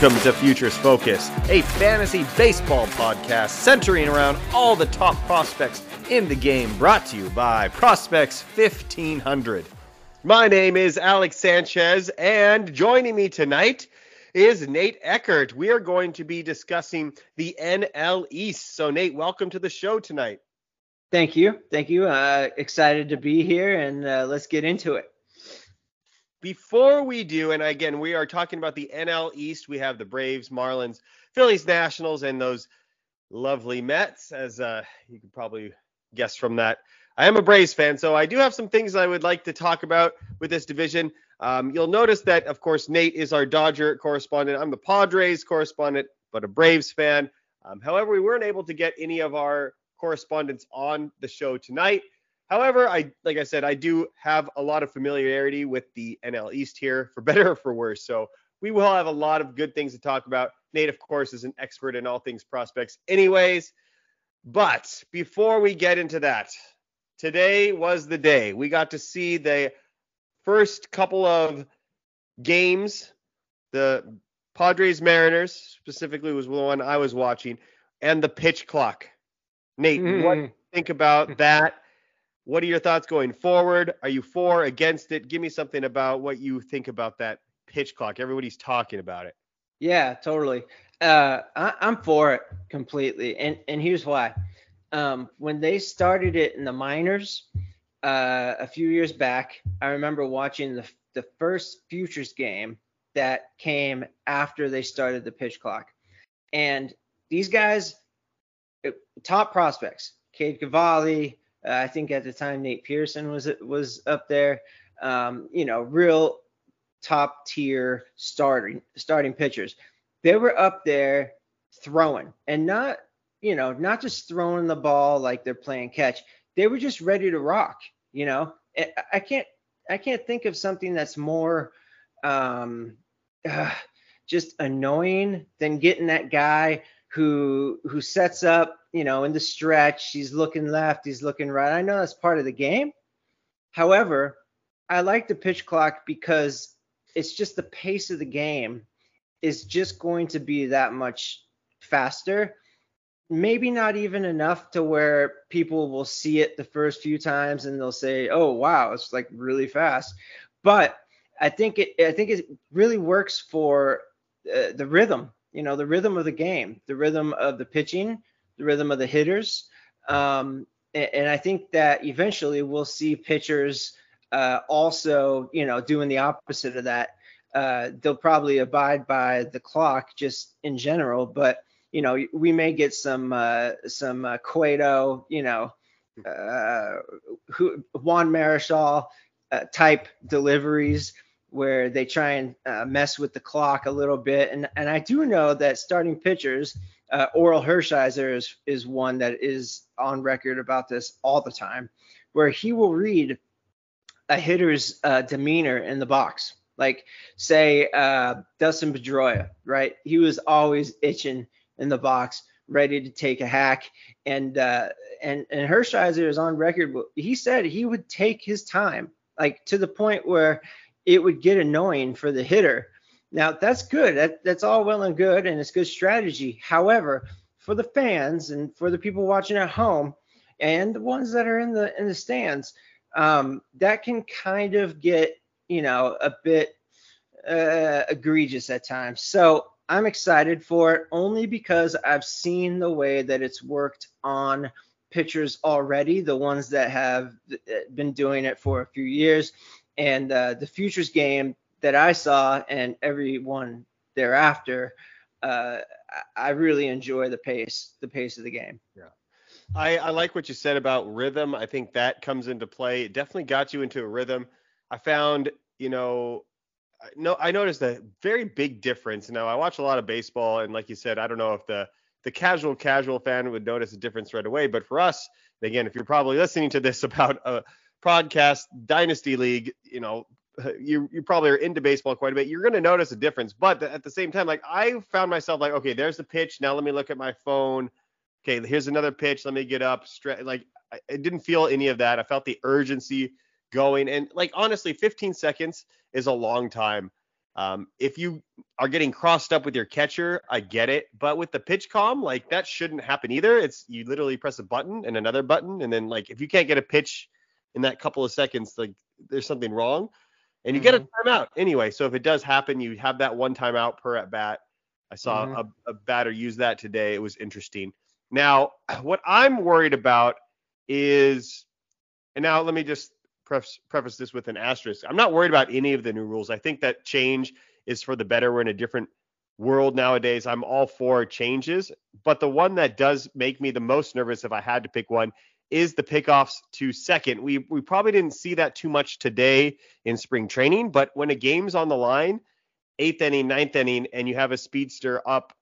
and welcome to Futures Focus, a fantasy baseball podcast centering around all the top prospects in the game, brought to you by Prospects 1500. My name is Alex Sanchez, and joining me tonight is Nate Eckert. We are going to be discussing the NL East. So, Nate, welcome to the show tonight. Thank you. Thank you. Uh, excited to be here, and uh, let's get into it. Before we do, and again, we are talking about the NL East. We have the Braves, Marlins, Phillies, Nationals, and those lovely Mets, as uh, you can probably guess from that. I am a Braves fan, so I do have some things I would like to talk about with this division. Um, you'll notice that, of course, Nate is our Dodger correspondent. I'm the Padres correspondent, but a Braves fan. Um, however, we weren't able to get any of our correspondents on the show tonight. However, I like I said, I do have a lot of familiarity with the NL East here, for better or for worse. So we will have a lot of good things to talk about. Nate, of course, is an expert in all things prospects, anyways. But before we get into that, today was the day. We got to see the first couple of games. The Padres Mariners specifically was the one I was watching, and the pitch clock. Nate, mm. what do you think about that? What are your thoughts going forward? Are you for, against it? Give me something about what you think about that pitch clock. Everybody's talking about it. Yeah, totally. Uh, I, am for it completely, and and here's why. Um, when they started it in the minors uh, a few years back, I remember watching the the first futures game that came after they started the pitch clock, and these guys, top prospects, Cade Cavalli, uh, I think at the time Nate Pearson was was up there. Um, you know, real top tier starting starting pitchers. They were up there throwing and not you know not just throwing the ball like they're playing catch. They were just ready to rock. You know, I can't I can't think of something that's more um, uh, just annoying than getting that guy who who sets up, you know, in the stretch. He's looking left, he's looking right. I know that's part of the game. However, I like the pitch clock because it's just the pace of the game is just going to be that much faster. Maybe not even enough to where people will see it the first few times and they'll say, "Oh, wow, it's like really fast." But I think it I think it really works for uh, the rhythm you know, the rhythm of the game, the rhythm of the pitching, the rhythm of the hitters. Um, and, and, I think that eventually we'll see pitchers uh, also, you know, doing the opposite of that. Uh, they'll probably abide by the clock just in general, but you know, we may get some uh, some uh, Cueto, you know, uh, who, Juan Marichal uh, type deliveries where they try and uh, mess with the clock a little bit. And and I do know that starting pitchers, uh, Orel Hershiser is is one that is on record about this all the time, where he will read a hitter's uh, demeanor in the box. Like say uh, Dustin Pedroia, right? He was always itching in the box, ready to take a hack. And uh, and and Hershiser is on record. He said he would take his time, like to the point where it would get annoying for the hitter. Now that's good. That, that's all well and good, and it's good strategy. However, for the fans and for the people watching at home, and the ones that are in the in the stands, um, that can kind of get you know a bit uh, egregious at times. So I'm excited for it only because I've seen the way that it's worked on pitchers already, the ones that have uh, been doing it for a few years. And uh, the futures game that I saw and everyone thereafter, uh, I really enjoy the pace, the pace of the game. Yeah. I, I like what you said about rhythm. I think that comes into play. It definitely got you into a rhythm. I found, you know, no, I noticed a very big difference. Now I watch a lot of baseball, and like you said, I don't know if the the casual casual fan would notice a difference right away, but for us, again, if you're probably listening to this about a podcast dynasty league, you know, you you probably are into baseball quite a bit. You're going to notice a difference, but at the same time, like I found myself like, okay, there's the pitch. Now let me look at my phone. Okay, here's another pitch. Let me get up. Stre- like I, I didn't feel any of that. I felt the urgency going, and like honestly, 15 seconds is a long time. Um, if you are getting crossed up with your catcher, I get it. But with the PitchCom, like that shouldn't happen either. It's you literally press a button and another button, and then like if you can't get a pitch in that couple of seconds, like there's something wrong, and you mm-hmm. get a mm-hmm. timeout anyway. So if it does happen, you have that one timeout per at bat. I saw mm-hmm. a, a batter use that today. It was interesting. Now, what I'm worried about is, and now let me just preface, preface this with an asterisk. I'm not worried about any of the new rules. I think that change is for the better. We're in a different world nowadays. I'm all for changes, but the one that does make me the most nervous if I had to pick one is the pickoffs to second. We we probably didn't see that too much today in spring training, but when a game's on the line, eighth inning, ninth inning, and you have a speedster up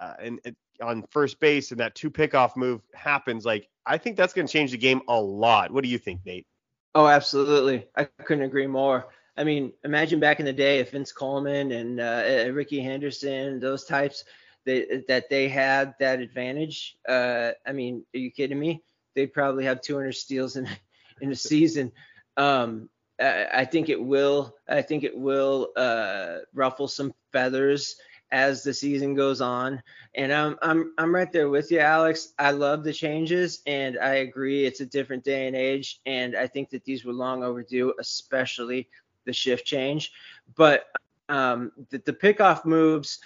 uh, and, and on first base, and that two pickoff move happens, like I think that's going to change the game a lot. What do you think, Nate? Oh, absolutely. I couldn't agree more. I mean, imagine back in the day if Vince Coleman and uh, Rickey Henderson, those types, they, that they had that advantage. Uh, I mean, are you kidding me? They'd probably have 200 steals in in a season. Um, I, I, think it will. I think it will uh, ruffle some feathers as the season goes on. And I'm I'm I'm right there with you, Alex. I love the changes, and I agree it's a different day and age, and I think that these were long overdue, especially the shift change. But um, the, the pickoff moves.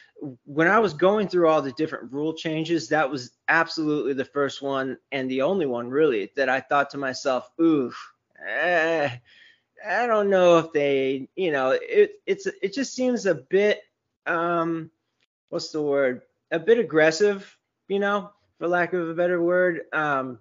When I was going through all the different rule changes, that was absolutely the first one and the only one really that I thought to myself, ooh, eh, I don't know if they, you know, it it's it just seems a bit um, what's the word? A bit aggressive, you know, for lack of a better word. Um,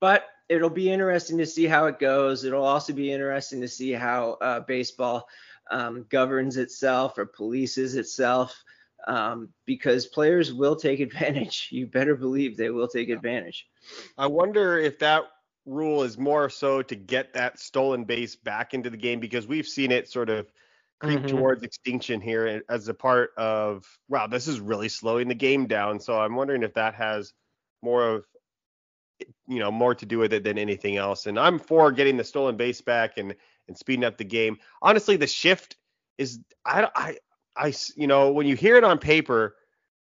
but it'll be interesting to see how it goes. It'll also be interesting to see how uh, baseball um, governs itself or polices itself um, because players will take advantage. You better believe they will take advantage. I wonder if that rule is more so to get that stolen base back into the game because we've seen it sort of creep mm-hmm. towards extinction here as a part of wow this is really slowing the game down so i'm wondering if that has more of you know more to do with it than anything else and i'm for getting the stolen base back and and speeding up the game honestly the shift is i i i you know when you hear it on paper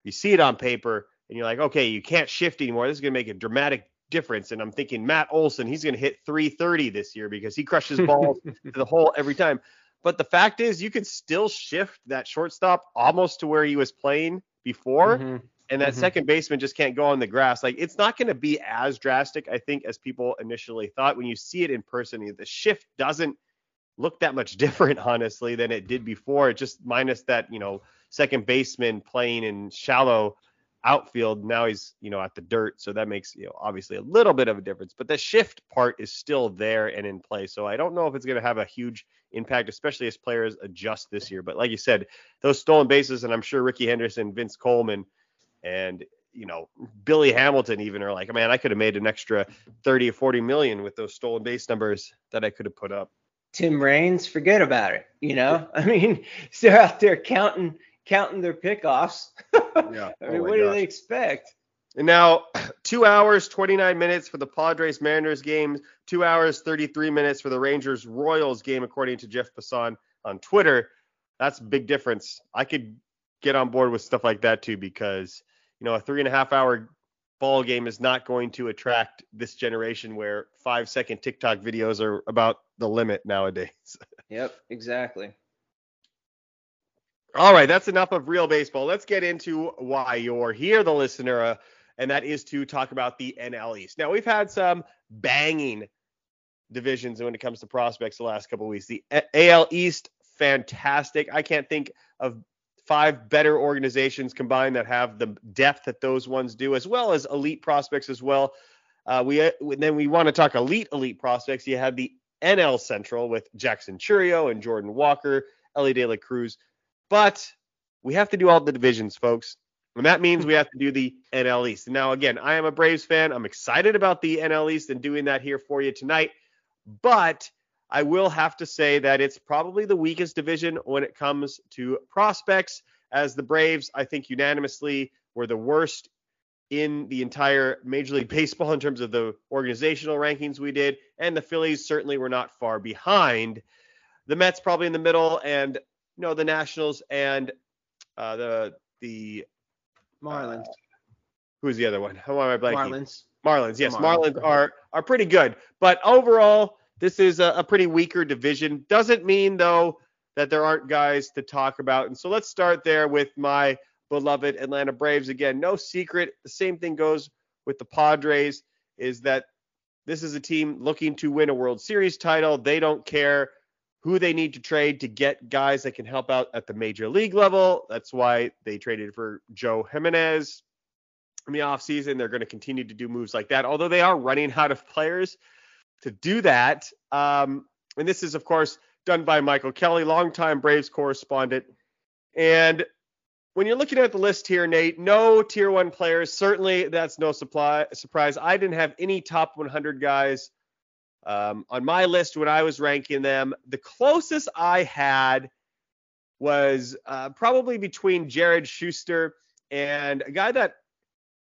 you see it on paper and you're like okay you can't shift anymore this is going to make a dramatic difference and i'm thinking matt olson he's going to hit 330 this year because he crushes balls to the hole every time but the fact is, you can still shift that shortstop almost to where he was playing before. Mm-hmm. And that mm-hmm. second baseman just can't go on the grass. Like it's not going to be as drastic, I think, as people initially thought. When you see it in person, the shift doesn't look that much different, honestly, than it did before. Just minus that, you know, second baseman playing in shallow outfield. Now he's, you know, at the dirt. So that makes, you know, obviously a little bit of a difference. But the shift part is still there and in play. So I don't know if it's going to have a huge impact, especially as players adjust this year. But like you said, those stolen bases, and I'm sure Rickey Henderson, Vince Coleman, and you know Billy Hamilton even are like, man, I could have made an extra 30 or 40 million with those stolen base numbers that I could have put up. Tim Raines, forget about it. You know, I mean, they're out there counting counting their pickoffs. yeah. I oh mean, oh what gosh. do they expect? And now, two hours, 29 minutes for the Padres Mariners game, two hours, 33 minutes for the Rangers Royals game, according to Jeff Passan on Twitter. That's a big difference. I could get on board with stuff like that too, because, you know, a three and a half hour ball game is not going to attract this generation where five second TikTok videos are about the limit nowadays. yep, exactly. All right, that's enough of real baseball. Let's get into why you're here, the listener, uh, and that is to talk about the NL East. Now, we've had some banging divisions when it comes to prospects the last couple weeks. The AL East, fantastic. I can't think of five better organizations combined that have the depth that those ones do, as well as elite prospects as well. Uh, we then we want to talk elite elite prospects. You have the NL Central with Jackson Chourio and Jordan Walker, Elly De La Cruz. But we have to do all the divisions, folks. And that means we have to do the NL East. Now, again, I am a Braves fan. I'm excited about the NL East and doing that here for you tonight. But I will have to say that it's probably the weakest division when it comes to prospects, as the Braves, I think, unanimously were the worst in the entire Major League Baseball in terms of the organizational rankings we did. And the Phillies certainly were not far behind. The Mets probably in the middle, and you know the Nationals and uh, the the Marlins. Uh, who's the other one? How am I blanking? Marlins. Marlins. Yes, Marlins, Marlins are are pretty good, but overall, this is a, a pretty weaker division. Doesn't mean though that there aren't guys to talk about. And so let's start there with my beloved Atlanta Braves. Again, no secret. The same thing goes with the Padres. Is that this is a team looking to win a World Series title. They don't care who they need to trade to get guys that can help out at the major league level. That's why they traded for Joe Jimenez in the offseason. They're going to continue to do moves like that, although they are running out of players to do that. Um, and this is, of course, done by Michael Kelly, longtime Braves correspondent. And when you're looking at the list here, Nate, no tier one players. Certainly, that's no supply, surprise. I didn't have any top 100 guys um, on my list when I was ranking them. The closest I had was uh, probably between Jared Schuster and a guy that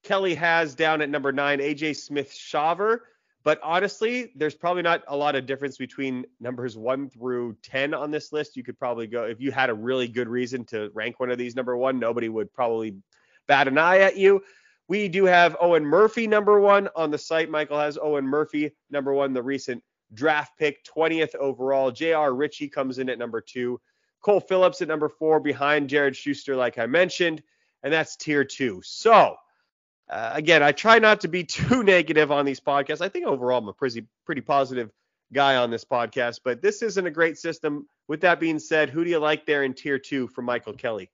Kelly has down at number nine, AJ Smith Shawver. But honestly, there's probably not a lot of difference between numbers one through 10 on this list. You could probably go, if you had a really good reason to rank one of these number one, nobody would probably bat an eye at you. We do have Owen Murphy number one on the site. Michael has Owen Murphy number one, the recent draft pick, 20th overall. J.R. Ritchie comes in at number two. Cole Phillips at number four behind Jared Schuster, like I mentioned, and that's tier two. So, uh, again, I try not to be too negative on these podcasts. I think overall I'm a pretty pretty positive guy on this podcast, but this isn't a great system. With that being said, who do you like there in tier two for Michael Kelly?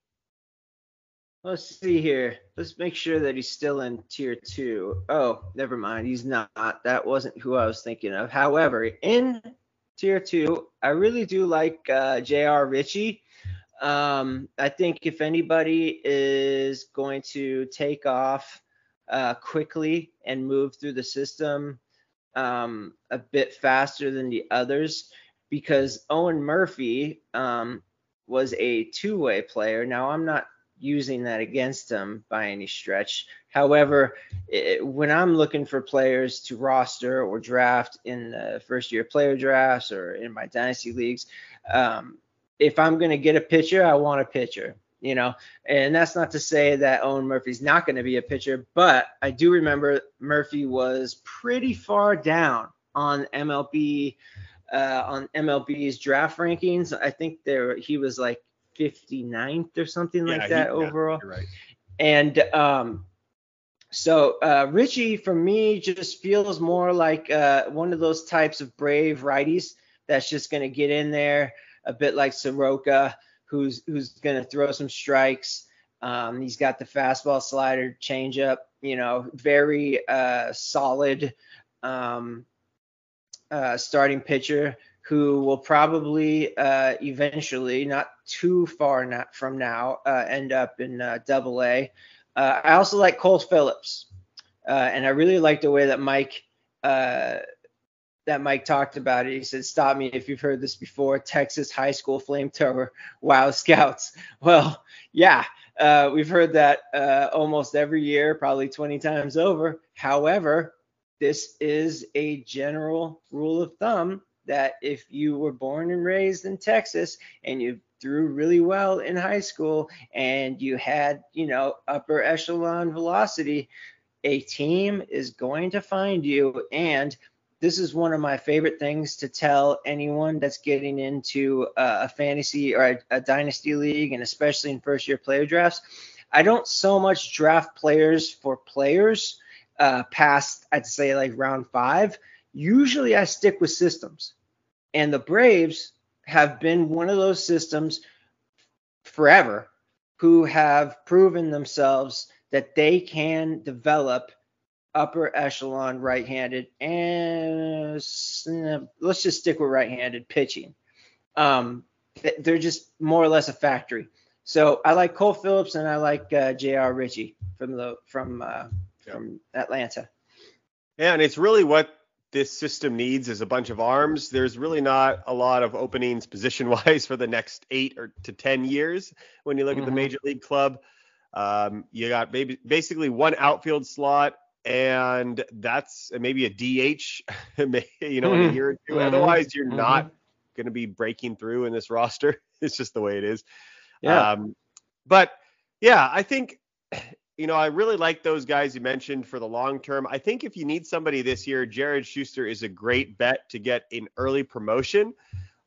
Let's see here. Let's make sure that he's still in tier two. Oh, never mind. He's not. That wasn't who I was thinking of. However, in tier two, I really do like uh, J.R. Ritchie. Um, I think if anybody is going to take off uh, quickly and move through the system um, a bit faster than the others because Owen Murphy um, was a two way player. Now, I'm not using that against him by any stretch. However, it, when I'm looking for players to roster or draft in the first year player drafts or in my dynasty leagues, um, if I'm going to get a pitcher, I want a pitcher you know, and that's not to say that Owen Murphy's not going to be a pitcher, but I do remember Murphy was pretty far down on MLB uh, on MLB's draft rankings. I think there he was like 59th or something yeah, like that he, overall. Yeah, right. And um, so uh, Ritchie for me just feels more like uh, one of those types of brave righties that's just going to get in there a bit like Soroka who's who's going to throw some strikes. Um, he's got the fastball, slider, changeup. You know, very uh, solid um, uh, starting pitcher who will probably uh, eventually, not too far not from now, uh, end up in uh, Double A. Uh, I also like Cole Phillips, and I really like the way that Mike that Mike talked about it. He said, "Stop me if you've heard this before." Texas high school flamethrower, wow, scouts. Well, yeah, uh, we've heard that uh, almost every year, probably 20 times over. However, this is a general rule of thumb that if you were born and raised in Texas and you threw really well in high school and you had, you know, upper echelon velocity, a team is going to find you and this is one of my favorite things to tell anyone that's getting into a fantasy or a, a dynasty league, and especially in first year player drafts. I don't so much draft players for players uh, past, I'd say, like round five. Usually I stick with systems. And the Braves have been one of those systems forever who have proven themselves that they can develop upper echelon right-handed and let's just stick with right-handed pitching. Um, they're just more or less a factory. So I like Cole Phillips and I like uh, J.R. Ritchie from the from uh, from Atlanta. Yeah, and it's really what this system needs is a bunch of arms. There's really not a lot of openings position wise for the next eight or to ten years when you look mm-hmm. at the mm-hmm. major league club. Um, you got maybe basically one outfield slot and that's maybe a DH, you know, in a mm-hmm. year or 2 mm-hmm. Otherwise, you're mm-hmm. not going to be breaking through in this roster. it's just the way it is. Yeah. Um, but yeah, I think you know I really like those guys you mentioned for the long term. I think if you need somebody this year, Jared Schuster is a great bet to get an early promotion.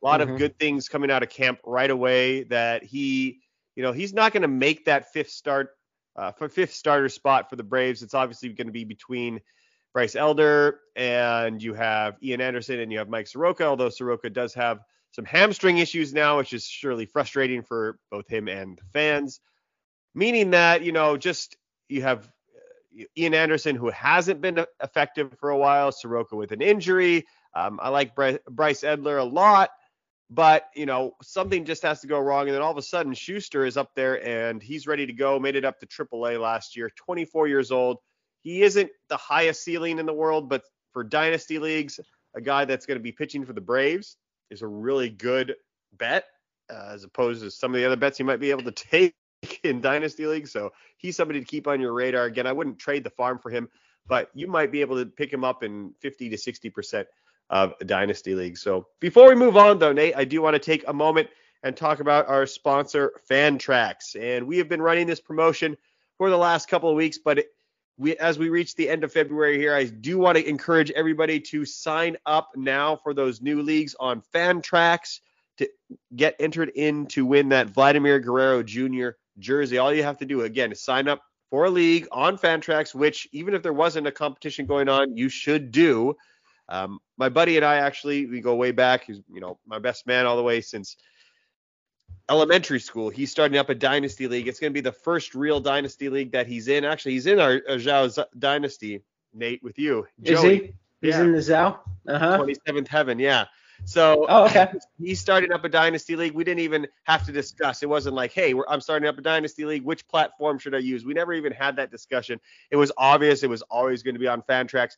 A lot Mhm. of good things coming out of camp right away. That he, you know, he's not going to make that fifth start, uh, for fifth starter spot for the Braves. It's obviously going to be between Bryce Elder and you have Ian Anderson and you have Mike Soroka. Although Soroka does have some hamstring issues now, which is surely frustrating for both him and the fans. Meaning that you know, just you have uh, Ian Anderson who hasn't been effective for a while, Soroka with an injury. Um, I like Bry- Bryce Elder a lot, but you know something just has to go wrong, and then all of a sudden Schuster is up there and he's ready to go. Made it up to AAA last year, 24 years old. He isn't the highest ceiling in the world, but for dynasty leagues, a guy that's going to be pitching for the Braves is a really good bet, uh, as opposed to some of the other bets you might be able to take in dynasty leagues. So he's somebody to keep on your radar. Again, I wouldn't trade the farm for him, but you might be able to pick him up in 50 to 60 percent of dynasty league. So before we move on, though, Nate, I do want to take a moment and talk about our sponsor, Fantrax, and we have been running this promotion for the last couple of weeks, but we, as we reach the end of February here, I do want to encourage everybody to sign up now for those new leagues on Fantrax to get entered in to win that Vladimir Guerrero Jr. jersey. All you have to do again is sign up for a league on Fantrax, which even if there wasn't a competition going on, you should do. Um, my buddy and I actually we go way back. He's you know my best man all the way since elementary school. He's starting up a dynasty league. It's going to be the first real dynasty league that he's in. Actually, he's in our, our Zhao dynasty. Nate, with you, Is he? He's Yeah. in the Zao? Uh-huh. 27th heaven. Yeah. So Oh, okay. he's starting up a dynasty league. We didn't even have to discuss. It wasn't like, hey, we're, I'm starting up a dynasty league. Which platform should I use? We never even had that discussion. It was obvious. It was always going to be on Fantrax.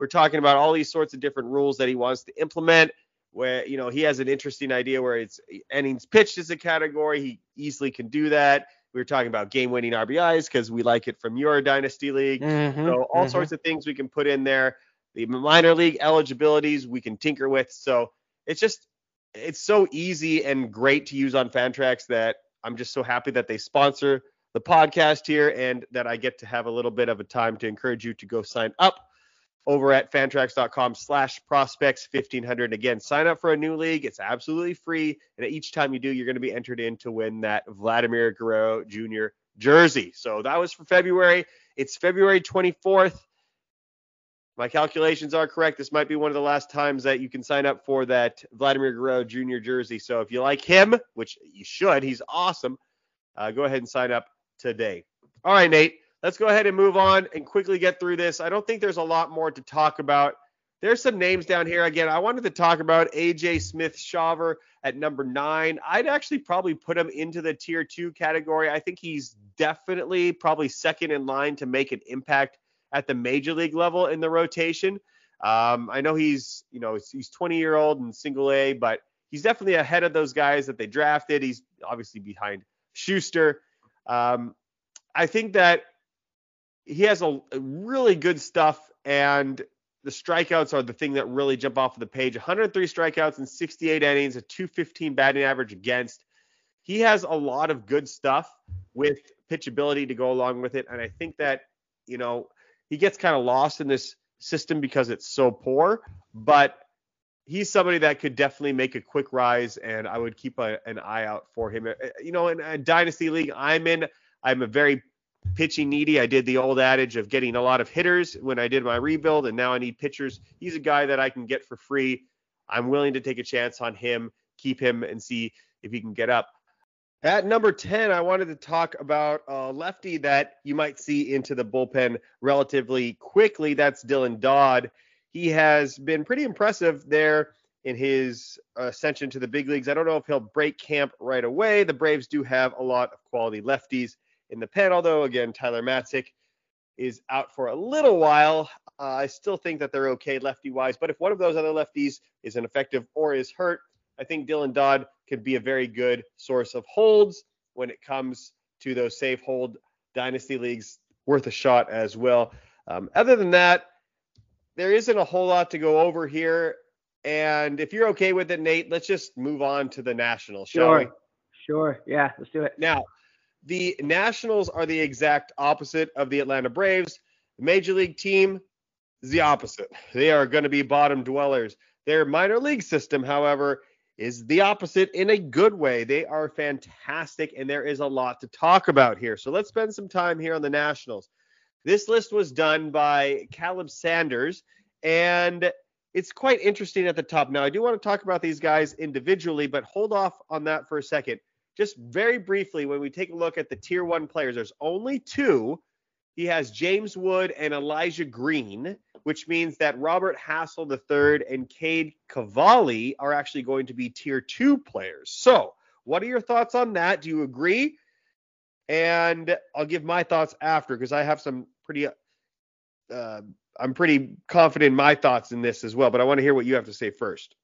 We're talking about all these sorts of different rules that he wants to implement. Where you know he has an interesting idea where it's innings pitched as a category. He easily can do that. We were talking about game-winning RBIs because we like it from your dynasty league. Mhm, So all mhm. sorts of things we can put in there. The minor league eligibilities we can tinker with. So it's just it's so easy and great to use on Fantrax that I'm just so happy that they sponsor the podcast here and that I get to have a little bit of a time to encourage you to go sign up over at fantrax.com slash prospects 1500 again sign up for a new league it's absolutely free and each time you do you're going to be entered in to win that vladimir guerrero jr jersey so that was for february it's february 24th my calculations are correct. This might be one of the last times that you can sign up for that Vladimir Guerrero Jr. jersey. So if you like him, which you should, he's awesome, uh, go ahead and sign up today. All right, Nate, let's go ahead and move on and quickly get through this. I don't think there's a lot more to talk about. There's some names down here. Again, I wanted to talk about AJ Smith Shawver at number nine. I'd actually probably put him into the tier two category. I think he's definitely probably second in line to make an impact at the major league level in the rotation. Um, I know he's, you know, he's 20 year old and single A, but he's definitely ahead of those guys that they drafted. He's obviously behind Schuster. Um, I think that he has a, really good stuff, and the strikeouts are the thing that really jump off of the page. 103 strikeouts in 68 innings, a 215 batting average against. He has a lot of good stuff with pitchability to go along with it, and I think that you know he gets kind of lost in this system because it's so poor, but he's somebody that could definitely make a quick rise, and I would keep a, an eye out for him. Uh, You know, in a dynasty league I'm in, I'm a very pitching needy. I did the old adage of getting a lot of hitters when I did my rebuild, and now I need pitchers. He's a guy that I can get for free. I'm willing to take a chance on him, keep him, and see if he can get up. At number 10, I wanted to talk about a lefty that you might see into the bullpen relatively quickly. That's Dylan Dodd. He has been pretty impressive there in his ascension to the big leagues. I don't know if he'll break camp right away. The Braves do have a lot of quality lefties in the pen, although, again, Tyler Matzek is out for a little while. Uh, I still think that they're okay lefty wise, but if one of those other lefties is ineffective or is hurt, I think Dylan Dodd could be a very good source of holds when it comes to those safe hold dynasty leagues. Worth a shot as well. Um, other than that, there isn't a whole lot to go over here. And if you're okay with it, Nate, let's just move on to the Nationals, shall Sure. we? Sure. Yeah, let's do it. Now, the Nationals are the exact opposite of the Atlanta Braves. The major league team is the opposite. They are going to be bottom dwellers. Their minor league system, however, is the opposite in a good way. They are fantastic, and there is a lot to talk about here. So let's spend some time here on the Nationals. This list was done by Caleb Sanders, and it's quite interesting at the top. Now, I do want to talk about these guys individually, but hold off on that for a second. Just very briefly, when we take a look at the tier one players, there's only two. He has James Wood and Elijah Green, which means that Robert Hassell III and Cade Cavalli are actually going to be tier two players. So, what are your thoughts on that? Do you agree? And I'll give my thoughts after because I have some pretty, uh, I'm pretty confident in my thoughts in this as well. But I want to hear what you have to say first.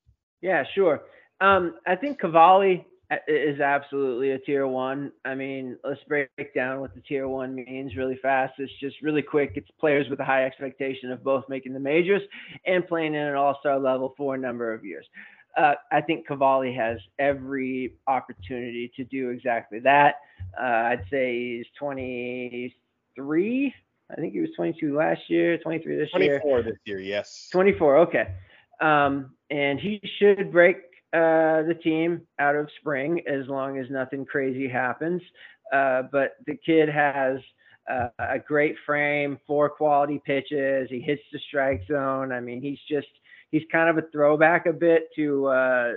Yeah, sure. Um, I think Cavalli is absolutely a tier one. I mean, let's break down what the tier one means really fast. It's just really quick. It's players with a high expectation of both making the majors and playing in an all star level for a number of years. Uh, I think Cavalli has every opportunity to do exactly that. Uh, I'd say he's 23. I think he was 22 last year, 23 this year. 24 this year, yes. 24, okay. Um, and he should break uh, the team out of spring as long as nothing crazy happens. Uh, but the kid has uh, a great frame, four quality pitches. He hits the strike zone. I mean, he's just he's kind of a throwback a bit to uh,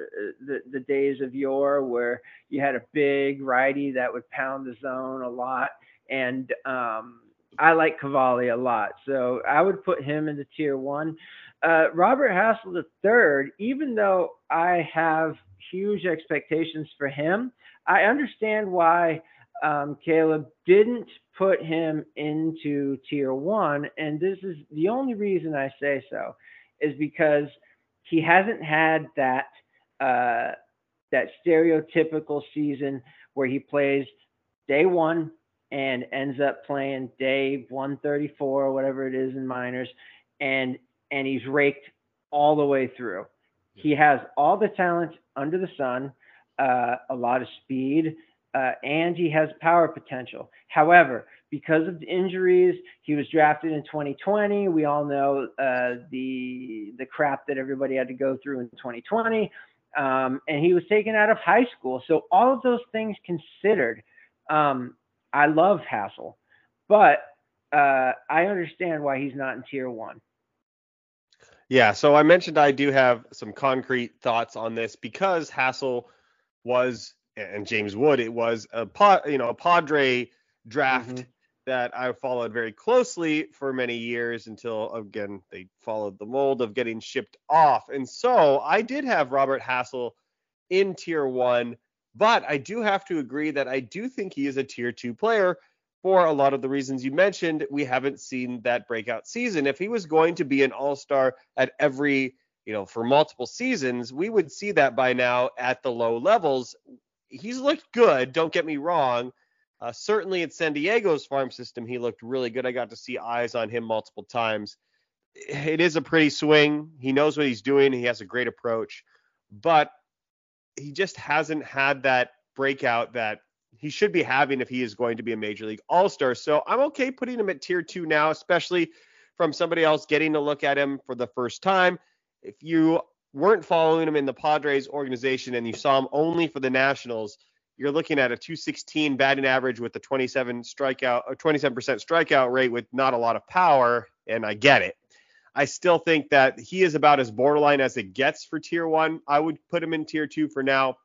the the days of yore where you had a big righty that would pound the zone a lot. And um, I like Cavalli a lot, so I would put him in the tier one. Uh, Robert Hassell III, even though I have huge expectations for him, I understand why um, Caleb didn't put him into tier one. And this is the only reason I say so is because he hasn't had that uh, that stereotypical season where he plays day one and ends up playing day 134 or whatever it is in minors and and he's raked all the way through. He has all the talent under the sun, uh, a lot of speed, uh, and he has power potential. However, because of the injuries, he was drafted in 2020. We all know uh, the the crap that everybody had to go through in 2020, um, and he was taken out of high school. So all of those things considered, um, I love Hassell, but uh, I understand why he's not in tier one. Yeah, so I mentioned I do have some concrete thoughts on this because Hassell was and James Wood, it was a pod, you know, a Padre draft Mhm. that I followed very closely for many years until again they followed the mold of getting shipped off. And so I did have Robert Hassell in tier one, but I do have to agree that I do think he is a tier two player for a lot of the reasons you mentioned. We haven't seen that breakout season. If he was going to be an all-star at every, you know, for multiple seasons, we would see that by now at the low levels. He's looked good, don't get me wrong. Uh, certainly at San Diego's farm system, he looked really good. I got to see eyes on him multiple times. It is a pretty swing. He knows what he's doing. He has a great approach, but he just hasn't had that breakout that he should be having if he is going to be a major league all star. So I'm okay putting him at tier two now, especially from somebody else getting to look at him for the first time. If you weren't following him in the Padres organization and you saw him only for the Nationals, you're looking at a 216 batting average with a 27 strikeout or 27% strikeout rate with not a lot of power, and I get it. I still think that he is about as borderline as it gets for tier one. I would put him in tier two for now.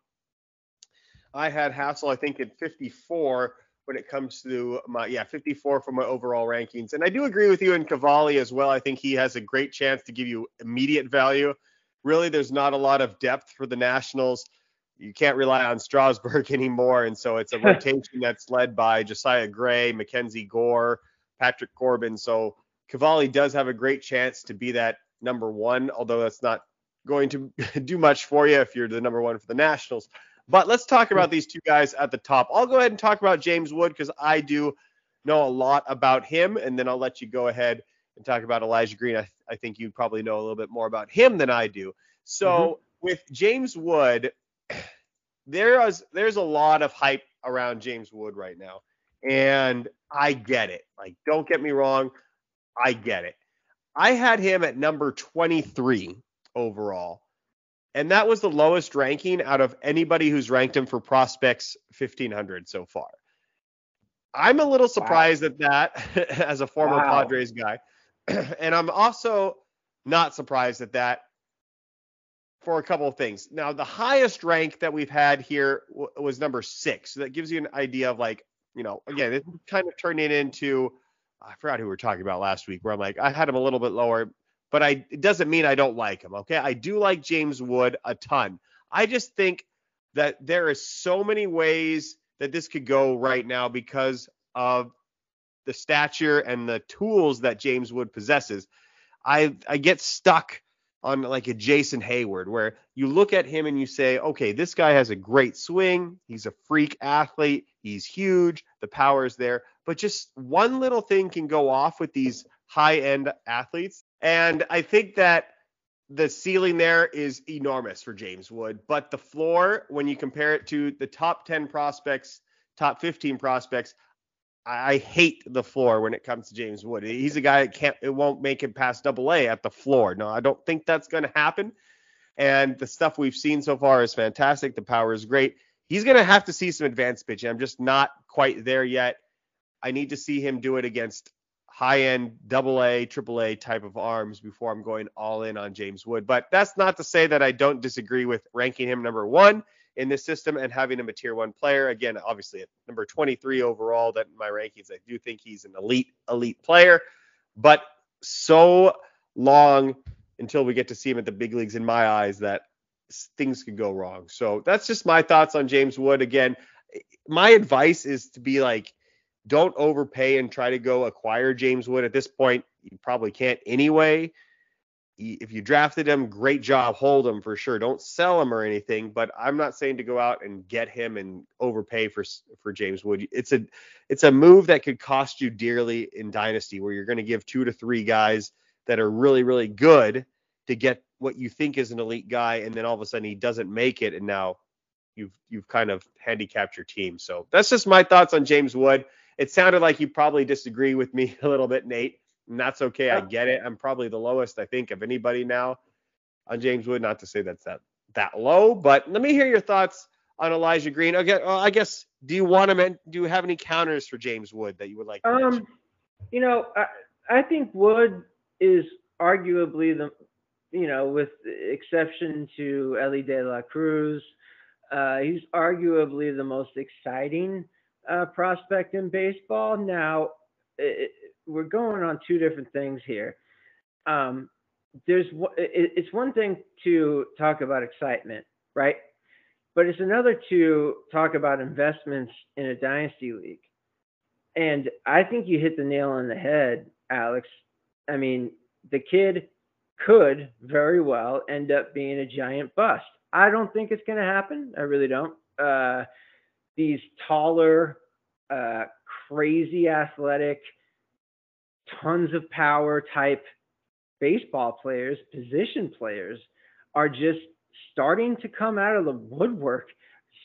I had Hassell, I think, at 54 when it comes to my yeah 54 for my overall rankings, and I do agree with you in Cavalli as well. I think he has a great chance to give you immediate value. Really, there's not a lot of depth for the Nationals. You can't rely on Strasburg anymore, and so it's a rotation that's led by Josiah Gray, Mackenzie Gore, Patrick Corbin. So Cavalli does have a great chance to be that number one, although that's not going to do much for you if you're the number one for the Nationals. But let's talk about these two guys at the top. I'll go ahead and talk about James Wood because I do know a lot about him, and then I'll let you go ahead and talk about Elijah Green. I, I think you probably know a little bit more about him than I do. So mm-hmm. with James Wood, there's there's a lot of hype around James Wood right now. And I get it. Like, don't get me wrong, I get it. I had him at number 23 overall. And that was the lowest ranking out of anybody who's ranked him for prospects 1500 so far. I'm a little surprised wow. at that as a former wow. Padres guy. and I'm also not surprised at that for a couple of things. Now, the highest rank that we've had here w- was number six. So that gives you an idea of like, you know, again, it kind of turning into, I forgot who we were talking about last week, where I'm like, I had him a little bit lower, but I it doesn't mean I don't like him. Okay, I do like James Wood a ton. I just think that there is so many ways that this could go right now because of the stature and the tools that James Wood possesses. I I get stuck on like a Jason Heyward where you look at him and you say, okay, this guy has a great swing. He's a freak athlete. He's huge. The power is there. But just one little thing can go off with these high end athletes. And I think that the ceiling there is enormous for James Wood. But the floor, when you compare it to the top 10 prospects, top 15 prospects, I hate the floor when it comes to James Wood. He's a guy that can't, it won't make him past double A at the floor. No, I don't think that's going to happen. And the stuff we've seen so far is fantastic. The power is great. He's going to have to see some advanced pitching. I'm just not quite there yet. I need to see him do it against high end double A, triple A type of arms before I'm going all in on James Wood. But that's not to say that I don't disagree with ranking him number one in this system and having him a tier one player. Again, obviously at number 23 overall, that in my rankings, I do think he's an elite, elite player, but so long until we get to see him at the big leagues in my eyes that things could go wrong. So that's just my thoughts on James Wood. Again, my advice is to be like, don't overpay and try to go acquire James Wood at this point. You probably can't anyway if you drafted him, great job, hold him for sure. Don't sell him or anything. But I'm not saying to go out and get him and overpay for for James Wood. It's a it's a move that could cost you dearly in dynasty, where you're going to give two to three guys that are really really good to get what you think is an elite guy, and then all of a sudden he doesn't make it, and now you've you've kind of handicapped your team. So that's just my thoughts on James Wood. It sounded like you probably disagree with me a little bit, Nate and that's okay. I get it. I'm probably the lowest, I think, of anybody now on James Wood. Not to say that's that that low, but let me hear your thoughts on Elijah Green. Okay, well, I guess do you want to do you have any counters for James Wood that you would like? To um, mention? you know, I, I think Wood is arguably the, you know, with exception to Elly De La Cruz, uh, he's arguably the most exciting uh, prospect in baseball. Now, it, we're going on two different things here. Um, there's it's one thing to talk about excitement, right? But it's another to talk about investments in a dynasty league. And I think you hit the nail on the head, Alex. I mean, the kid could very well end up being a giant bust. I don't think it's going to happen. I really don't. Uh, these taller, uh, crazy athletic, tons of power type baseball players, position players, are just starting to come out of the woodwork,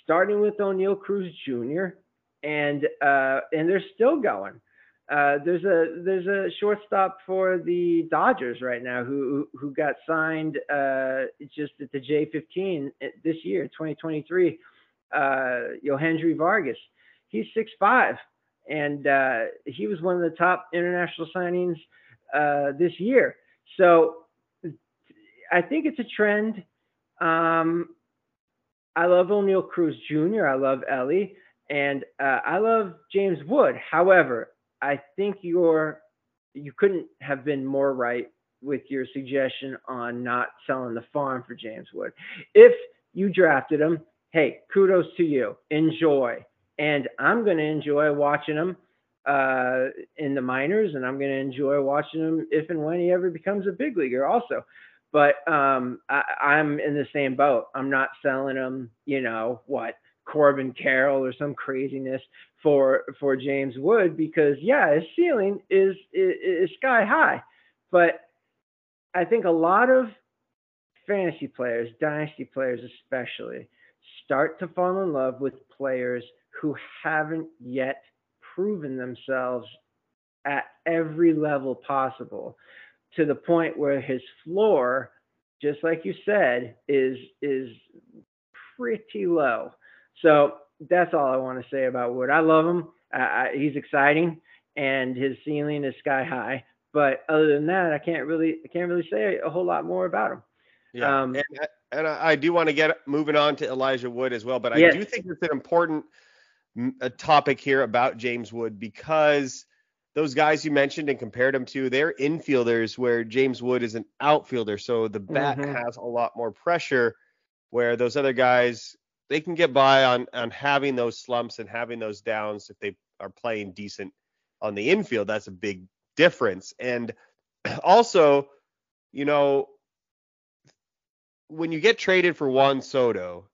starting with Oneil Cruz Jr. and uh, and they're still going. Uh, there's a there's a shortstop for the Dodgers right now who who got signed uh, just at the J15 this year, 2023. Uh, Joendry Vargas. He's six five and uh, he was one of the top international signings uh, this year. So I think it's a trend. Um, I love Oneil Cruz Jr. I love Elly, and uh, I love James Wood. However, I think you're you couldn't have been more right with your suggestion on not selling the farm for James Wood. If you drafted him, hey, kudos to you. Enjoy and I'm going to enjoy watching him uh, in the minors, and I'm going to enjoy watching him if and when he ever becomes a big leaguer, also. But um, I, am in the same boat. I'm not selling him, you know, what Corbin Carroll or some craziness for for James Wood because yeah, his ceiling is, is, is sky high, but I think a lot of fantasy players, dynasty players especially, start to fall in love with players who haven't yet proven themselves at every level possible to the point where his floor, just like you said, is is pretty low. So that's all I want to say about Wood. I love him. I, he's exciting, and his ceiling is sky high. But other than that, I can't really I can't really say a whole lot more about him. Yeah, um, and, and I do want to get moving on to Elijah Wood as well, but I yes. do think it's an important a topic here about James Wood because those guys you mentioned and compared him to, they're infielders where James Wood is an outfielder. So the bat mm-hmm. has a lot more pressure where those other guys they can get by on on having those slumps and having those downs if they are playing decent on the infield. That's a big difference. And also, you know, when you get traded for Juan Soto,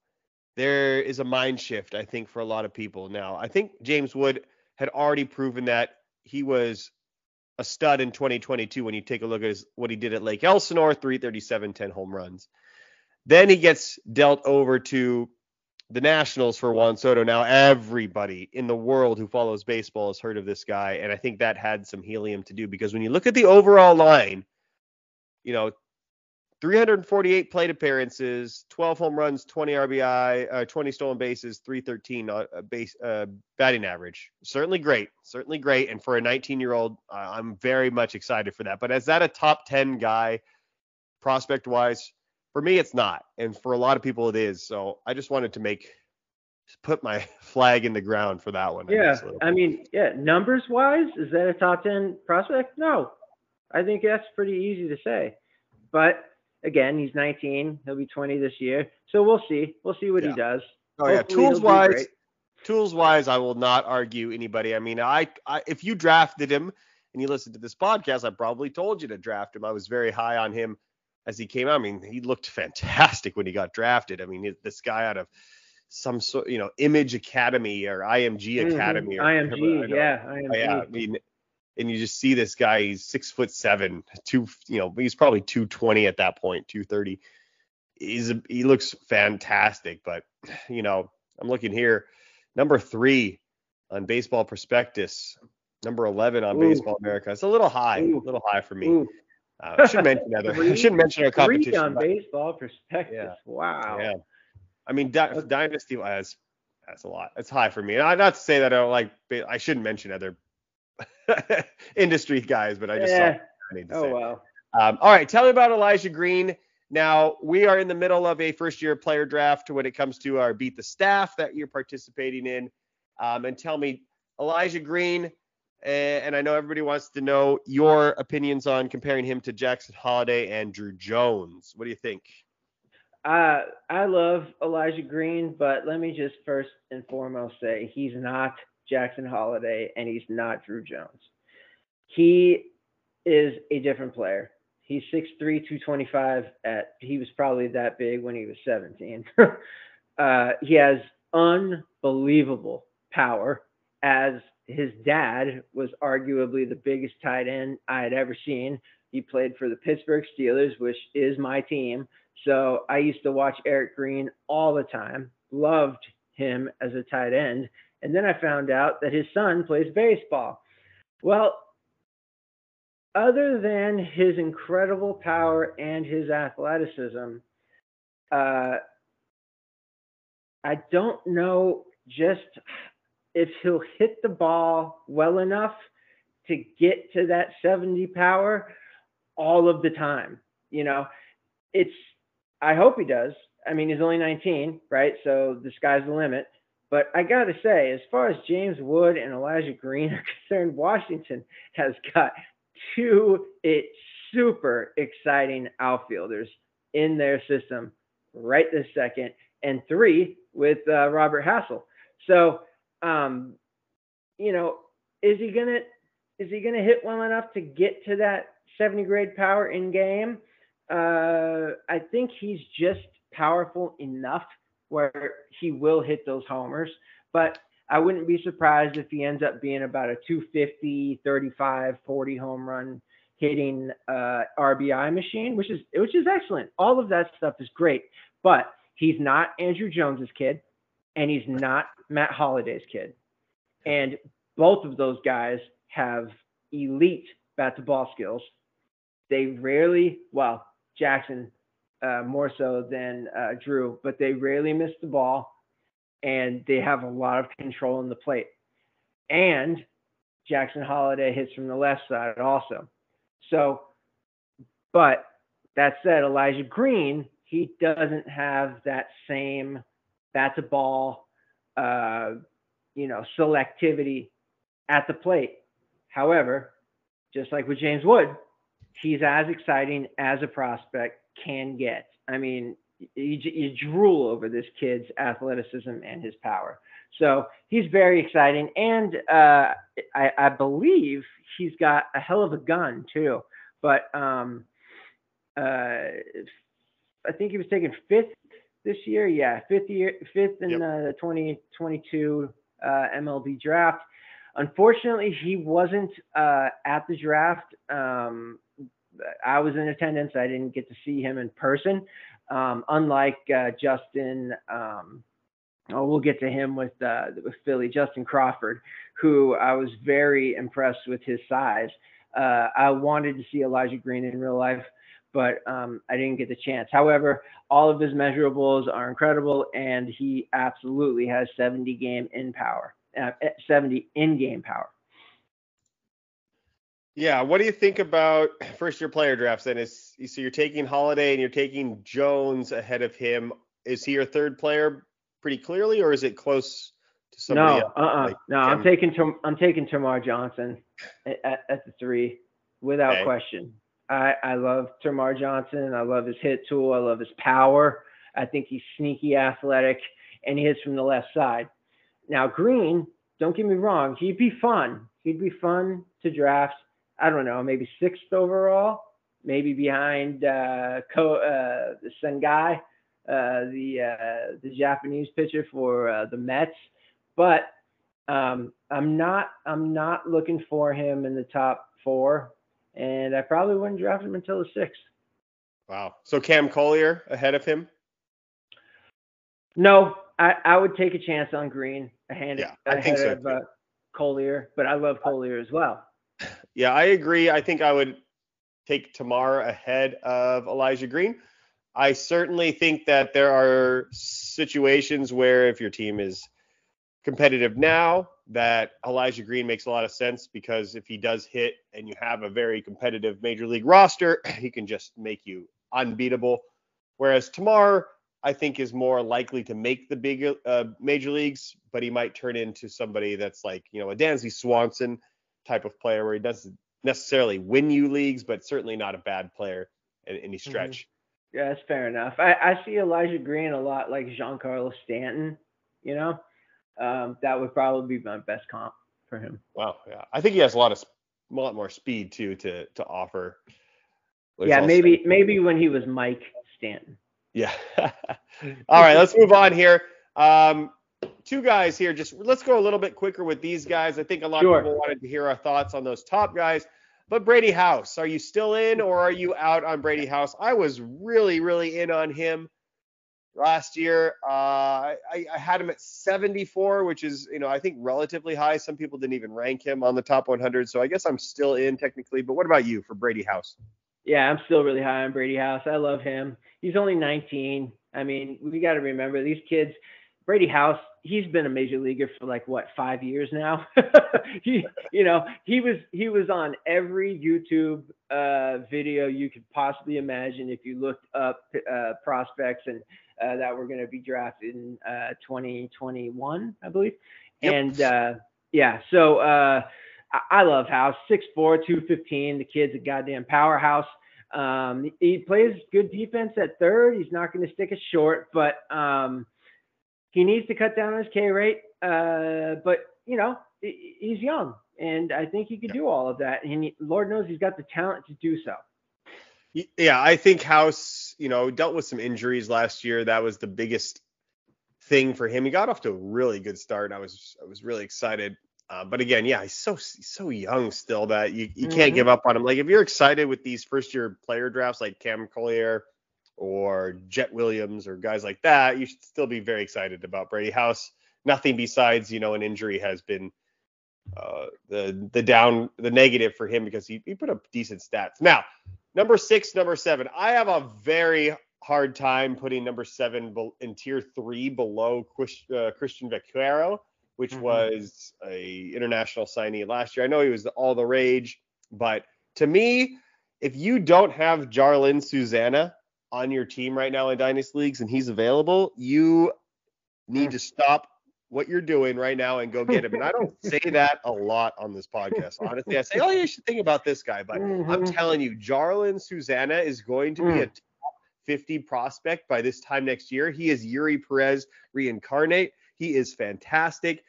there is a mind shift, I think, for a lot of people now. I think James Wood had already proven that he was a stud in 2022 when you take a look at his, what he did at Lake Elsinore 337, 10 home runs. Then he gets dealt over to the Nationals for Juan Soto. Now, everybody in the world who follows baseball has heard of this guy. And I think that had some helium to do because when you look at the overall line, you know, 348 plate appearances, 12 home runs, 20 RBI, uh, 20 stolen bases, 313 uh, base uh, batting average. Certainly great, certainly great. And for a 19 year old, I'm very much excited for that. But is that a top 10 guy prospect wise? For me, it's not, and for a lot of people, it is. So I just wanted to make put my flag in the ground for that one. Yeah, I, I mean, yeah, numbers wise, is that a top 10 prospect? No, I think that's pretty easy to say. But again, he's 19. He'll be 20 this year. So we'll see. We'll see what yeah. he does. Oh Hopefully yeah, tools wise, tools wise, I will not argue anybody. I mean, I, I if you drafted him and you listened to this podcast, I probably told you to draft him. I was very high on him as he came out. I mean, he looked fantastic when he got drafted. I mean, this guy out of some sort, you know, Image Academy or IMG mm-hmm. Academy. Or IMG, yeah, IMG. Yeah, I mean, and you just see this guy. He's six foot seven, two. You know, he's probably 220 at that point, 230. He's a, he looks fantastic, but you know, I'm looking here, number three on Baseball Prospectus, number 11 on Ooh. Baseball America. It's a little high, Ooh. a little high for me. Uh, I shouldn't mention other. I shouldn't mention our competition. Three on Baseball Prospectus. Yeah. Wow. Yeah. I mean, Di- Dynasty has that's a lot. It's high for me. And I not to say that I don't like. I shouldn't mention other industry guys, but I just yeah. I need to oh, say. wow. Um, all right, tell me about Elijah Green. Now we are in the middle of a first-year player draft when it comes to our beat the staff that you're participating in. Um, and tell me, Elijah Green, and I know everybody wants to know your opinions on comparing him to Jackson Holliday and Drew Jones. What do you think? Uh, I love Elijah Green, but let me just first and foremost say he's not Jackson Holliday and he's not Drew Jones. He is a different player. He's 6'3, 225 at he was probably that big when he was 17. uh, he has unbelievable power as his dad was arguably the biggest tight end I had ever seen. He played for the Pittsburgh Steelers, which is my team. So I used to watch Eric Green all the time, loved him as a tight end. And then I found out that his son plays baseball. Well, other than his incredible power and his athleticism, uh, I don't know just if he'll hit the ball well enough to get to that 70 power all of the time. You know, it's, I hope he does. I mean, he's only 19, right? So the sky's the limit. But I got to say, as far as James Wood and Elijah Green are concerned, Washington has got two it, super exciting outfielders in their system right this second, and three with uh, Robert Hassell. So, um, you know, is he gonna is he gonna hit well enough to get to that 70 grade power in game? Uh, I think he's just powerful enough where he will hit those homers. But I wouldn't be surprised if he ends up being about a 250, 35, 40 home run hitting uh, RBI machine, which is which is excellent. All of that stuff is great, but he's not Andruw Jones's kid, and he's not Matt Holliday's kid, and both of those guys have elite bat to ball skills. They rarely, well, Jackson uh, more so than uh, Drew, but they rarely miss the ball, and they have a lot of control in the plate. And Jackson Holliday hits from the left side also. So, but that said, Elijah Green, he doesn't have that same bat to ball, uh, you know, selectivity at the plate. However, just like with James Wood, he's as exciting as a prospect can get. I mean, you, you drool over this kid's athleticism and his power. So he's very exciting, and uh, I, I, believe he's got a hell of a gun too. But um, uh, I think he was taken fifth this year. Yeah, fifth year, fifth in yep. the 2022 uh, MLB draft. Unfortunately, he wasn't uh, at the draft. Um, I was in attendance. I didn't get to see him in person. Um, unlike uh, Justin, um, oh, we'll get to him with uh, with Philly, Justin Crawford, who I was very impressed with his size. Uh, I wanted to see Elijah Green in real life, but um, I didn't get the chance. However, all of his measurables are incredible, and he absolutely has 70 game in power, uh, 70 in game power. Yeah, what do you think about first year player drafts then? Is so you're taking Holliday and you're taking Jones ahead of him. Is he your third player pretty clearly, or is it close to somebody? No, uh, uh-uh. like no, I'm taking I'm taking Termarr Johnson at, at the three without okay. question. I I love Termarr Johnson. I love his hit tool. I love his power. I think he's sneaky athletic and he hits from the left side. Now Green, don't get me wrong, he'd be fun. He'd be fun to draft I don't know, maybe sixth overall, maybe behind uh, Ko, uh, the Sangai, uh, the uh, the Japanese pitcher for uh, the Mets. But um, I'm not I'm not looking for him in the top four, and I probably wouldn't draft him until the sixth. Wow. So Cam Collier ahead of him? No, I, I would take a chance on Green ahead, yeah, ahead so of uh, Collier, but I love Collier as well. Yeah, I agree. I think I would take Termarr ahead of Elijah Green. I certainly think that there are situations where if your team is competitive now, that Elijah Green makes a lot of sense because if he does hit and you have a very competitive major league roster, he can just make you unbeatable. Whereas Termarr, I think, is more likely to make the big uh, major leagues, but he might turn into somebody that's like, you know, a Dansby Swanson type of player where he doesn't necessarily win you leagues, but certainly not a bad player in any mm-hmm. stretch. Mm-hmm. Yeah, that's fair enough. I, I see Elijah Green a lot like Giancarlo Stanton. You know, um, that would probably be my best comp for him. Wow, yeah, I think he has a lot of a lot more speed too to to offer. yeah, maybe maybe when he was Mike Stanton. Yeah. All right, let's move on here. Um, two guys here. Just let's go a little bit quicker with these guys. I think a lot sure. of people wanted to hear our thoughts on those top guys. But Brady House, are you still in or are you out on Brady House? I was really, really in on him last year. Uh, I, I, had him at 74, which is, you know, I think relatively high. Some people didn't even rank him on the top 100. So I guess I'm still in technically. But what about you for Brady House? Yeah, I'm still really high on Brady House. I love him. He's only 19. I mean, we got to remember these kids. Brady House, he's been a major leaguer for like what five years now. he, you know, he was he was on every YouTube uh, video you could possibly imagine if you looked up uh, prospects and uh, that were going to be drafted in 2021, uh, I believe. Yep. And uh, yeah, so uh, I, I love House, 6'4", 215. The kid's a goddamn powerhouse. Um, he plays good defense at third. He's not going to stick it short, but um, he needs to cut down his K rate. Uh, but you know, he's young, and I think he could do all of that. And he, Lord knows he's got the talent to do so. Yeah, I think House, you know, dealt with some injuries last year. That was the biggest thing for him. He got off to a really good start. I was I was really excited Uh, but again, yeah, he's so so young still that you, you Mhm. can't give up on him. Like if you're excited with these first year player drafts like Cam Collier or Jett Williams or guys like that, you should still be very excited about Brady House. Nothing besides you know an injury has been uh, the the down the negative for him because he, he put up decent stats. Now number six, number seven, I have a very hard time putting number seven in tier three below uh, Cristhian Vaquero which Mhm. was a international signee last year. I know he was all the rage, but to me, if you don't have Jarlin Susana on your team right now in dynasty leagues and he's available, you need to stop what you're doing right now and go get him. And I don't say that a lot on this podcast. Honestly, I say, oh, you should think about this guy, but I'm Mhm. telling you, Jarlin Susana is going to be Mm. a top 50 prospect by this time next year. He is Eury Perez reincarnate. He is fantastic.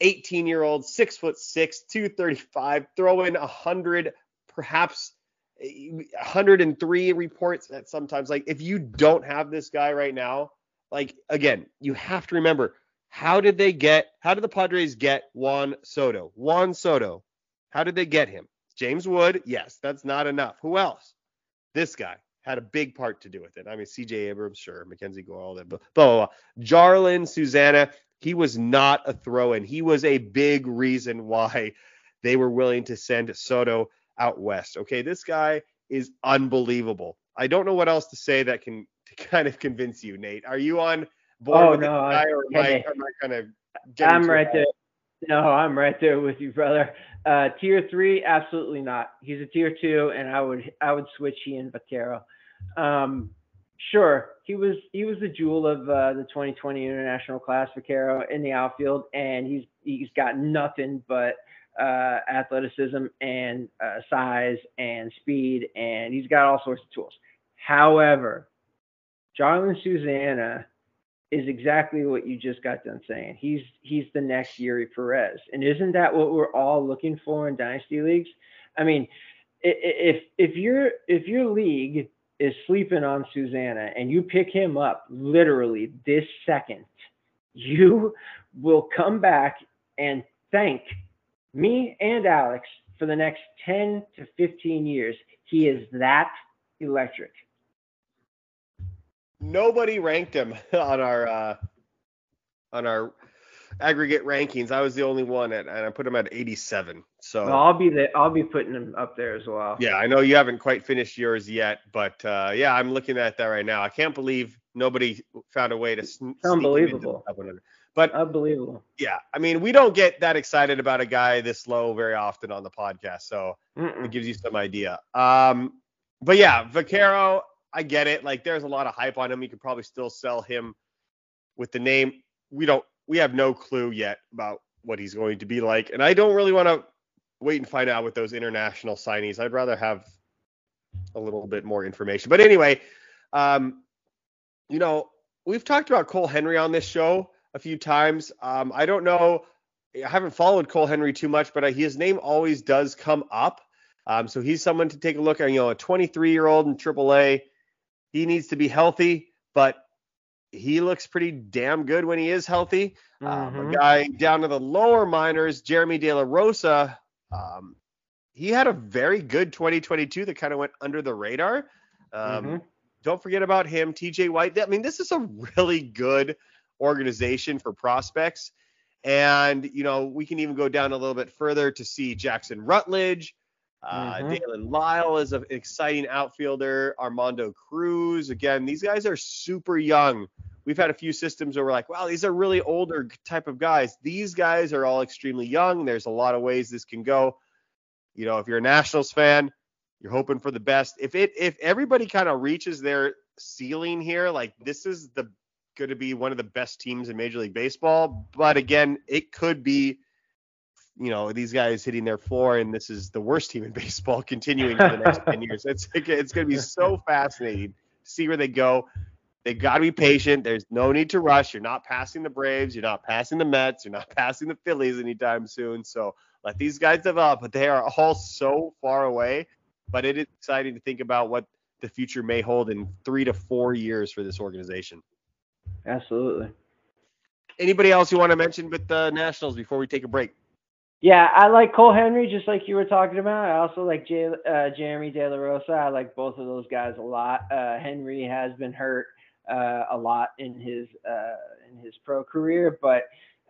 18 year old, six foot six, 235, throwing 100, perhaps 103 reports that sometimes. Like, if you don't have this guy right now, like, again, you have to remember how did they get, how did the Padres get Juan Soto? Juan Soto. How did they get him? James Wood, yes, that's not enough. Who else? This guy had a big part to do with it. I mean, CJ Abrams, sure, MacKenzie Gore, all that, blah, blah, blah. Jarlin, Susana, he was not a throw in. He was a big reason why they were willing to send Soto out west. Okay, this guy is unbelievable. I don't know what else to say that can to kind of convince you, Nate. Are you on board Oh, with no, I, or am I, am I kind of I'm right there. No, I'm right there with you, brother. Uh, tier three, absolutely not. He's a tier two, and I would I would switch he and Vaquero. Um, sure, he was he was the jewel of uh, the 2020 international class, Vaquero, in the outfield, and he's he's got nothing but uh, athleticism and uh, size and speed, and he's got all sorts of tools. However, Jarlin Susana is exactly what you just got done saying. He's he's the next Eury Perez, and isn't that what we're all looking for in dynasty leagues? I mean, if if your if your league is sleeping on Susana and you pick him up literally this second, you will come back and thank me and Alex for the next 10 to 15 years. He is that electric. nobody ranked him on our uh, on our aggregate rankings. I was the only one, at, and I put him at 87. So Well, I'll be the I'll be putting him up there as well. yeah, I know you haven't quite finished yours yet, but uh, yeah, I'm looking at that right now. I can't believe nobody found a way to sn- sneak him into the unbelievable. Top 100. But Unbelievable. yeah, I mean, we don't get that excited about a guy this low very often on the podcast, so it Mm-mm. gives you some idea. Um, but yeah, Vaquero, I get it. Like, there's a lot of hype on him. You could probably still sell him with the name. We don't. We have no clue yet about what he's going to be like, and I don't really want to wait and find out with those international signees. I'd rather have a little bit more information. But anyway, um, you know, we've talked about Cole Henry on this show a few times. Um, I don't know. I haven't followed Cole Henry too much, but uh, his name always does come up. Um, so he's someone to take a look at. You know, a 23 year old in AAA. He needs to be healthy, but he looks pretty damn good when he is healthy. Um, Mhm. a guy down to the lower minors, Jeremy De La Rosa. Um, he had a very good 2022 that kind of went under the radar. Um, Mhm. Don't forget about him, TJ White. I mean, this is a really good organization for prospects. And, you know, we can even go down a little bit further to see Jackson Rutledge. Uh, Mhm. Daylen Lile is an exciting outfielder. Armando Cruz. Again, these guys are super young. We've had a few systems where we're like, wow, these are really older type of guys. These guys are all extremely young. There's a lot of ways this can go. You know, if you're a Nationals fan, you're hoping for the best. If it if everybody kind of reaches their ceiling here, like this is the going to be one of the best teams in Major League Baseball. But again, it could be, you know, these guys hitting their floor, and this is the worst team in baseball continuing for the next 10 years. It's it's going to be so fascinating to see where they go. They got to be patient. There's no need to rush. You're not passing the Braves. You're not passing the Mets. You're not passing the Phillies anytime soon. So let these guys develop. But they are all so far away. But it is exciting to think about what the future may hold in three to four years for this organization. Absolutely. Anybody else you want to mention with the Nationals before we take a break? Yeah, I like Cole Henry just like you were talking about. I also like J- uh, Jeremy De La Rosa. I like both of those guys a lot. Uh, Henry has been hurt uh, a lot in his uh, in his pro career, but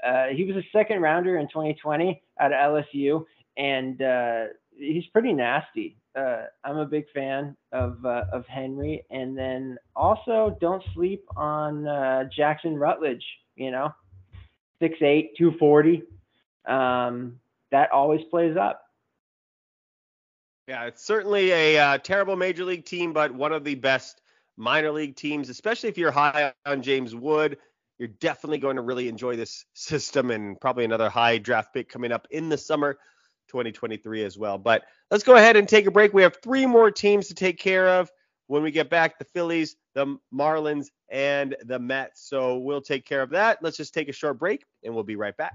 uh, he was a second rounder in 2020 out of LSU, and uh, he's pretty nasty. I'm a big fan of of Henry, and then also don't sleep on Jackson Rutledge. You know, six eight, two forty um, that always plays up. Yeah, it's certainly a uh, terrible major league team, but one of the best minor league teams, especially if you're high on James Wood. You're definitely going to really enjoy this system and probably another high draft pick coming up in the summer 2023 as well. But let's go ahead and take a break. We have three more teams to take care of when we get back the Phillies, the Marlins, and the Mets. So we'll take care of that. Let's just take a short break and we'll be right back.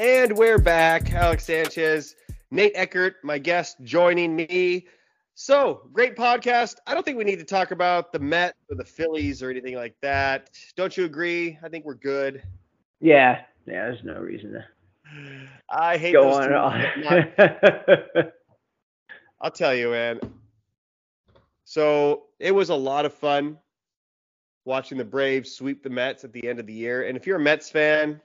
And we're back. Alex Sanchez, Nate Eckert, my guest, joining me. So, great podcast. I don't think we need to talk about the Mets or the Phillies or anything like that. Don't you agree? I think we're good. Yeah, yeah, there's no reason to. I hate go those on. Not, I'll tell you, man. So, it was a lot of fun watching the Braves sweep the Mets at the end of the year. And if you're a Mets fan,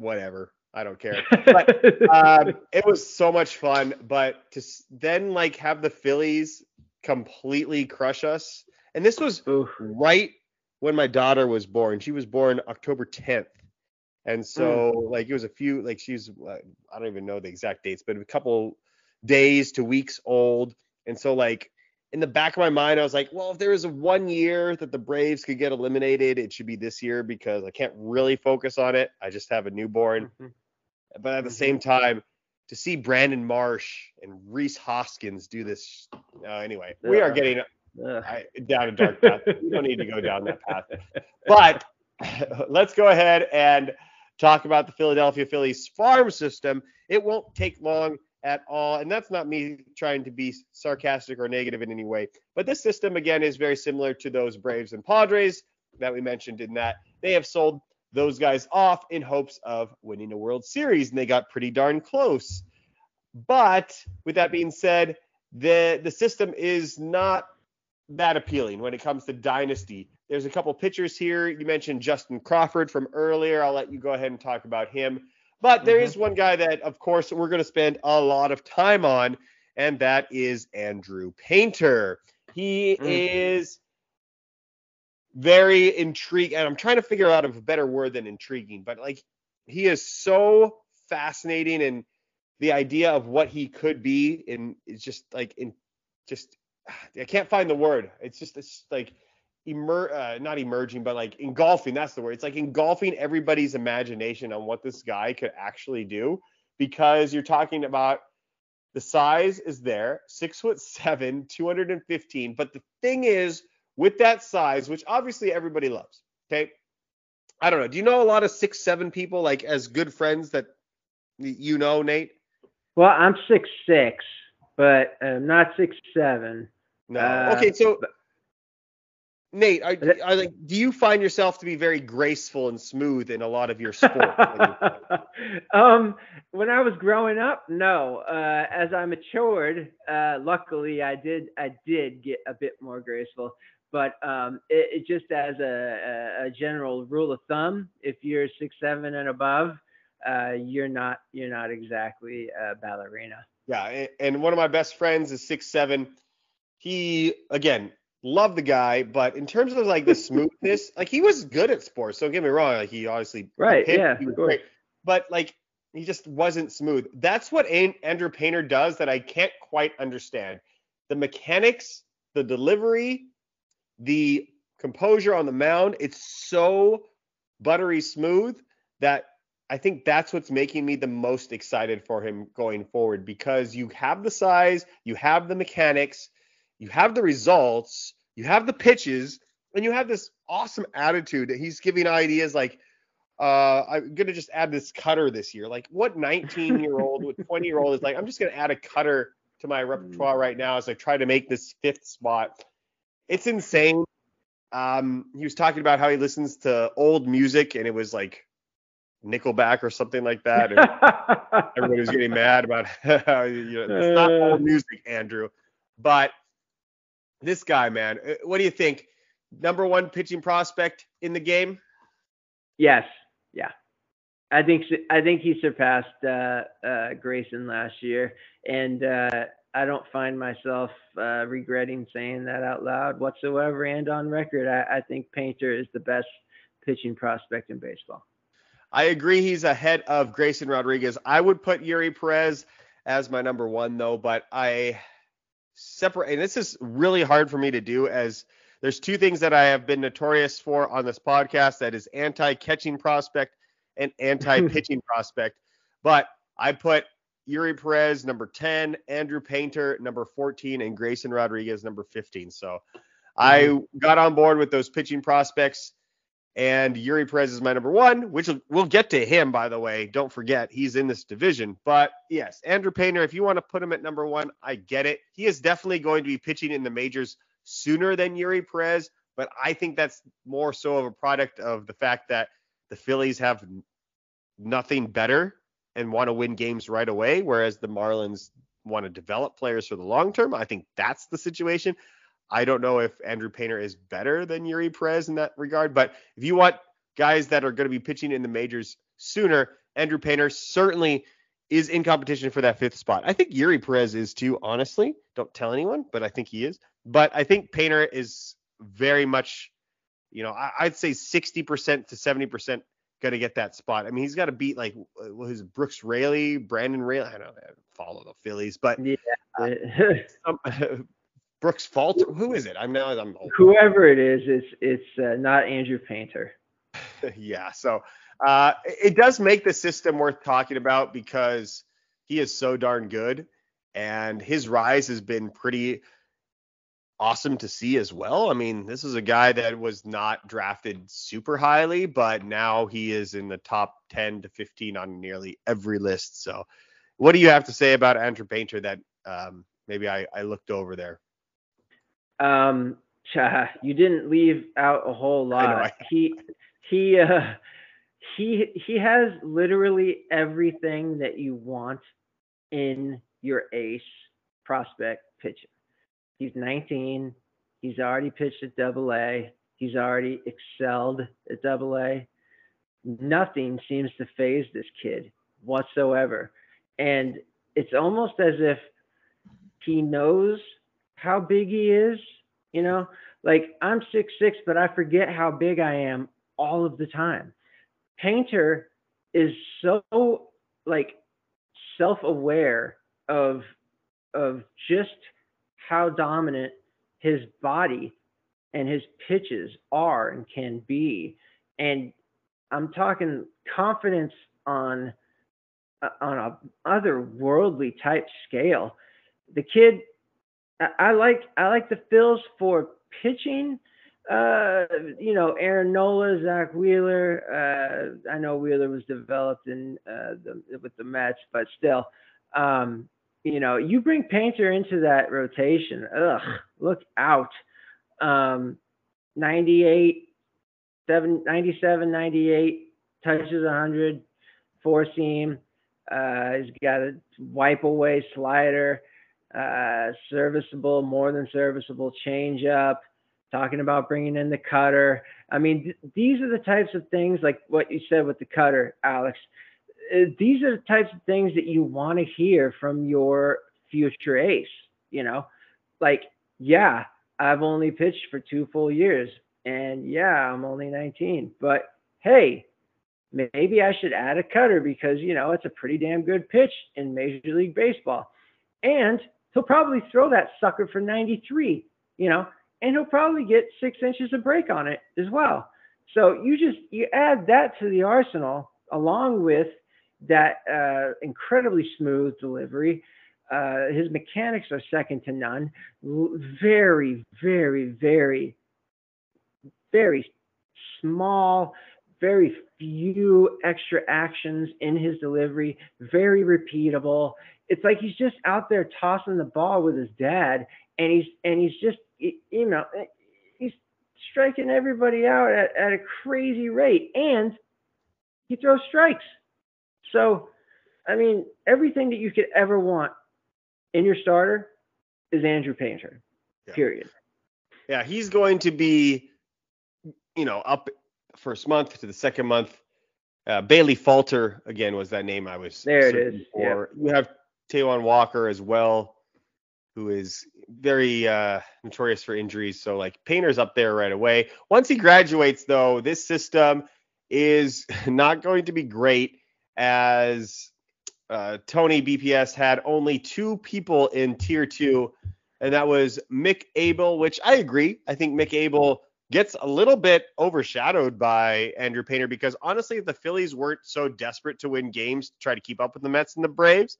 whatever. I don't care. But um, it was so much fun. But to then like have the Phillies completely crush us, and this was Oof. right when my daughter was born. She was born October 10th, and so Mm. like it was a few like she's uh, I don't even know the exact dates, but a couple days to weeks old, and so like. In the back of my mind, I was like, well, if there was a one year that the Braves could get eliminated, it should be this year because I can't really focus on it. I just have a newborn Mhm. but at the Mhm. same time, to see Brandon Marsh and Rhys Hoskins do this. Uh, anyway, we are getting. I, down a dark path. we don't need to go down that path. But let's go ahead and talk about the Philadelphia Phillies farm system. It won't take long at all. And that's not me trying to be sarcastic or negative in any way. But this system, again, is very similar to those Braves and Padres that we mentioned in that they have sold those guys off in hopes of winning a World Series, and they got pretty darn close. But with that being said, the the system is not that appealing when it comes to dynasty. There's a couple pitchers here. You mentioned Justin Crawford from earlier. I'll let you go ahead and talk about him. But there Mhm. is one guy that, of course, we're going to spend a lot of time on, and that is Andrew Painter. He Mm. is very intrigued, and I'm trying to figure out a better word than intriguing, but like he is so fascinating, and the idea of what he could be, and it's just like in just I can't find the word. It's just it's like emer uh, not emerging, but like engulfing. That's the word. It's like engulfing everybody's imagination on what this guy could actually do, because you're talking about the size is there, six foot seven, 215. But the thing is, with that size, which obviously everybody loves, okay. I don't know. Do you know a lot of six seven people like as good friends that you know, Nate? Well, I'm six six, but I'm not six seven. No. Uh, okay, so Nate, But- are like, do you find yourself to be very graceful and smooth in a lot of your sport? um, when I was growing up, no. Uh, as I matured, uh, luckily I did I did get a bit more graceful. But um, it, it just as a, a, a general rule of thumb, if you're six seven and above, uh, you're not you're not exactly a ballerina. yeah, and one of my best friends is six seven. He again love the guy, but in terms of like the smoothness, like he was good at sports. Don't get me wrong. Like he obviously Right, hit, yeah, he was great. But like he just wasn't smooth. That's what Andrew Painter does that I can't quite understand. The mechanics, the delivery, the composure on the mound, it's so buttery smooth that I think that's what's making me the most excited for him going forward because you have the size, you have the mechanics, you have the results, you have the pitches, and you have this awesome attitude that he's giving ideas like, uh, I'm gonna just add this cutter this year. Like, what 19 year old, what 20 year old is like, I'm just gonna add a cutter to my repertoire right now as I try to make this fifth spot. It's insane. Um, he was talking about how he listens to old music and it was like Nickelback or something like that. And everybody was getting mad about how you know, it's not old music, Andrew. But this guy, man, uh, what do you think? Number one pitching prospect in the game? Yes. Yeah. I think I think he surpassed uh, uh, Grayson last year, and uh, I don't find myself uh, regretting saying that out loud whatsoever and on record. I, I think Painter is the best pitching prospect in baseball. I agree. He's ahead of Grayson Rodriguez. I would put Eury Perez as my number one though, but I separate. And this is really hard for me to do as there's two things that I have been notorious for on this podcast. That is anti-catching prospect and anti-pitching prospect. But I put Eury Perez number 10, Andrew Painter number 14, and Grayson Rodriguez number 15. So I mm-hmm. got on board with those pitching prospects. And Eury Perez is my number one, which we'll get to him, by the way. Don't forget, he's in this division. But yes, Andrew Painter, if you want to put him at number one, I get it. He is definitely going to be pitching in the majors sooner than Eury Perez, but I think that's more so of a product of the fact that the Phillies have nothing better and want to win games right away, whereas the Marlins want to develop players for the long term. I think that's the situation. I don't know if Andrew Painter is better than Eury Perez in that regard, but if you want guys that are going to be pitching in the majors sooner, Andrew Painter certainly is in competition for that fifth spot. I think Eury Perez is too, honestly. Don't tell anyone, but I think he is. But I think Painter is very much, you know, I, would say 60% to 70% going to get that spot. I mean, he's got to beat like his Brooks Raley, Brandon Raley. I don't know, I follow the Phillies, but yeah. Uh, Brooks Falter. Who is it? I'm now I'm old. whoever it is. It's it's uh, not Andrew Painter. yeah. So uh, it does make the system worth talking about because he is so darn good, and his rise has been pretty awesome to see as well. I mean, this is a guy that was not drafted super highly, but now he is in the top 10 to 15 on nearly every list. So, what do you have to say about Andrew Painter that um, maybe I, I looked over there? Um, cha, you didn't leave out a whole lot. He he uh, he he has literally everything that you want in your ace prospect pitcher. He's 19. He's already pitched at Double A. He's already excelled at Double A. Nothing seems to phase this kid whatsoever, and it's almost as if he knows how big he is. You know, like I'm six six, but I forget how big I am all of the time. Painter is so like self-aware of of just how dominant his body and his pitches are and can be and i'm talking confidence on uh, on a otherworldly type scale the kid I like I like the Phils for pitching. Uh, you know, Aaron Nola, Zack Wheeler. Uh, I know Wheeler was developed in uh, the, with the Mets, but still, um, you know, you bring Painter into that rotation. Ugh, look out. Um, 98, 7, 97, 98, touches 100, four seam. Uh, he's got a wipe away slider uh, serviceable, more than serviceable changeup, talking about bringing in the cutter. I mean, th- these are the types of things like what you said with the cutter, Alex. Uh, these are the types of things that you want to hear from your future ace. You know, like, yeah, I've only pitched for two full years, and yeah, I'm only 19, but hey, maybe I should add a cutter because, you know, it's a pretty damn good pitch in Major League Baseball. And he'll probably throw that sucker for 93, you know, and he'll probably get six inches of break on it as well. So you just you add that to the arsenal along with that uh, incredibly smooth delivery. Uh, his mechanics are second to none. Very, very, very, very small, very few extra actions in his delivery, very repeatable. It's like he's just out there tossing the ball with his dad, and he's and he's just you know he's striking everybody out at, at a crazy rate, and he throws strikes. So, I mean, everything that you could ever want in your starter is Andrew Painter. Yeah. Period. Yeah, he's going to be, you know, up first month to the second month. Uh, Bailey Falter again was that name I was. There it is. Yeah. You have Taijuan Walker as well, who is very uh, notorious for injuries. So like Painter's up there right away. Once he graduates, though, this system is not going to be great as uh, Tony BPS had only two people in tier two, and that was Mick Abel, which I agree. I think Mick Abel gets a little bit overshadowed by Andrew Painter because honestly, the Phillies weren't so desperate to win games to try to keep up with the Mets and the Braves,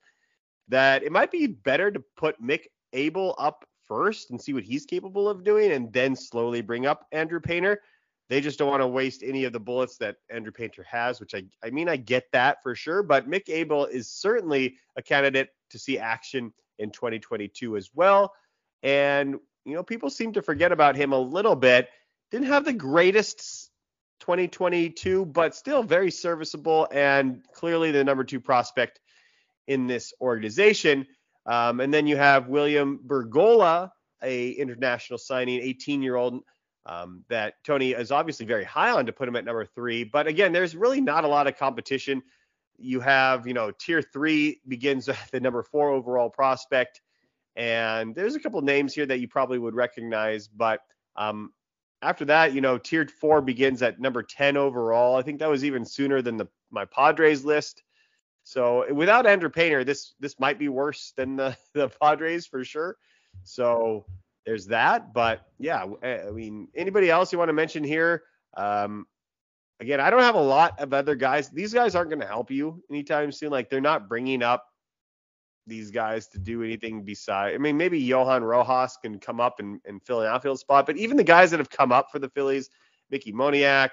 that it might be better to put Mick Abel up first and see what he's capable of doing and then slowly bring up Andrew Painter. They just don't want to waste any of the bullets that Andrew Painter has, which I, I mean, I get that for sure. But Mick Abel is certainly a candidate to see action in 2022 as well. And, you know, people seem to forget about him a little bit. Didn't have the greatest 2022, but still very serviceable and clearly the number two prospect in this organization. Um, and then you have William Bergolla, a international signing, 18 year old um, that Tony is obviously very high on to put him at number three. But again, there's really not a lot of competition. You have, you know, tier three begins with the number four overall prospect. And there's a couple names here that you probably would recognize. But um, after that, you know, tier four begins at number 10 overall. I think that was even sooner than the my Padres list. So without Andrew Painter, this this might be worse than the the Padres for sure. So there's that. But yeah, I mean, anybody else you want to mention here? Um, again, I don't have a lot of other guys. These guys aren't going to help you anytime soon. Like they're not bringing up these guys to do anything beside. I mean, maybe Johan Rojas can come up and, and fill an outfield spot, but even the guys that have come up for the Phillies, Mickey Moniak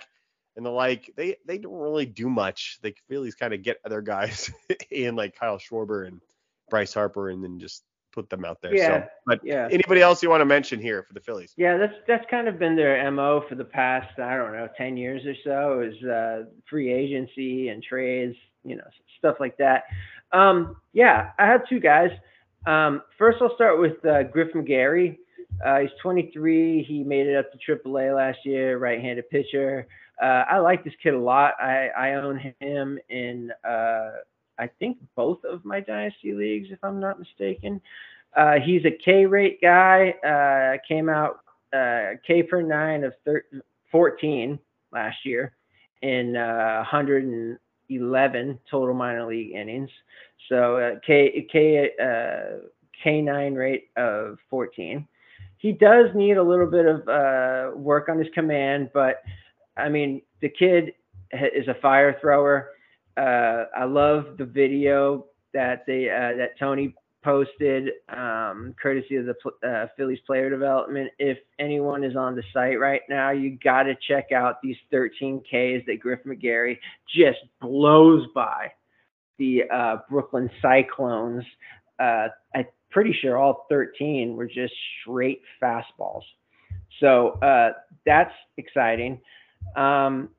and the like, they they don't really do much. The Phillies kind of get other guys in like Kyle Schwarber and Bryce Harper, and then just put them out there. Yeah. So, but yeah. anybody else you want to mention here for the Phillies? Yeah, that's that's kind of been their mo for the past I don't know ten years or so is uh, free agency and trades, you know, stuff like that. Um, yeah, I have two guys. Um, first, I'll start with uh, Griff McGarry. Uh, he's 23. He made it up to AAA last year, right-handed pitcher. Uh, I like this kid a lot. I, I own him in uh, I think both of my dynasty leagues, if I'm not mistaken. Uh, he's a K rate guy. Uh, came out uh, K per nine of thir- 14 last year in uh, 111 total minor league innings. So uh, K K uh, K9 rate of 14. He does need a little bit of uh, work on his command, but I mean the kid is a fire thrower. Uh, I love the video that they uh, that Tony posted, um, courtesy of the uh, Phillies player development. If anyone is on the site right now, you got to check out these 13 Ks that Griff McGarry just blows by the uh, Brooklyn Cyclones. Uh, I'm pretty sure all 13 were just straight fastballs. So uh, that's exciting. Um,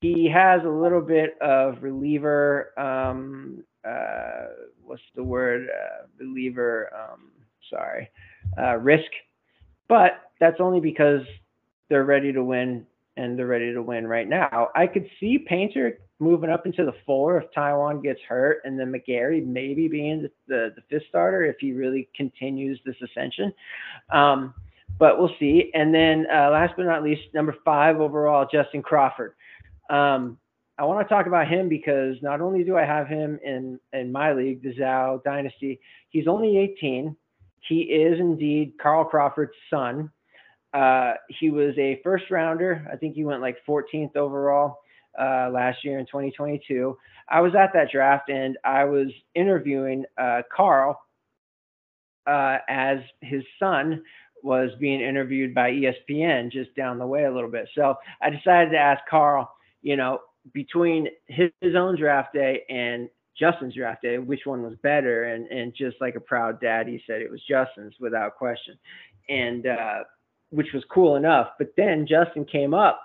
he has a little bit of reliever. Um, uh, what's the word? Uh, reliever. Um, sorry, uh, risk. But that's only because they're ready to win and they're ready to win right now. I could see Painter moving up into the four if Taijuan gets hurt, and then McGarry maybe being the, the, the fifth starter if he really continues this ascension. Um, but we'll see. And then uh, last but not least, number five overall, Justin Crawford. Um, I want to talk about him because not only do I have him in in my league, the Zhao Dynasty, he's only 18. He is indeed Carl Crawford's son. Uh, he was a first rounder. I think he went like 14th overall uh, last year in 2022. I was at that draft and I was interviewing uh, Carl uh, as his son was being interviewed by ESPN just down the way a little bit. So I decided to ask Carl, you know, between his, his own draft day and Justin's draft day, which one was better? And and just like a proud dad, he said it was Justin's without question, and uh, which was cool enough. But then Justin came up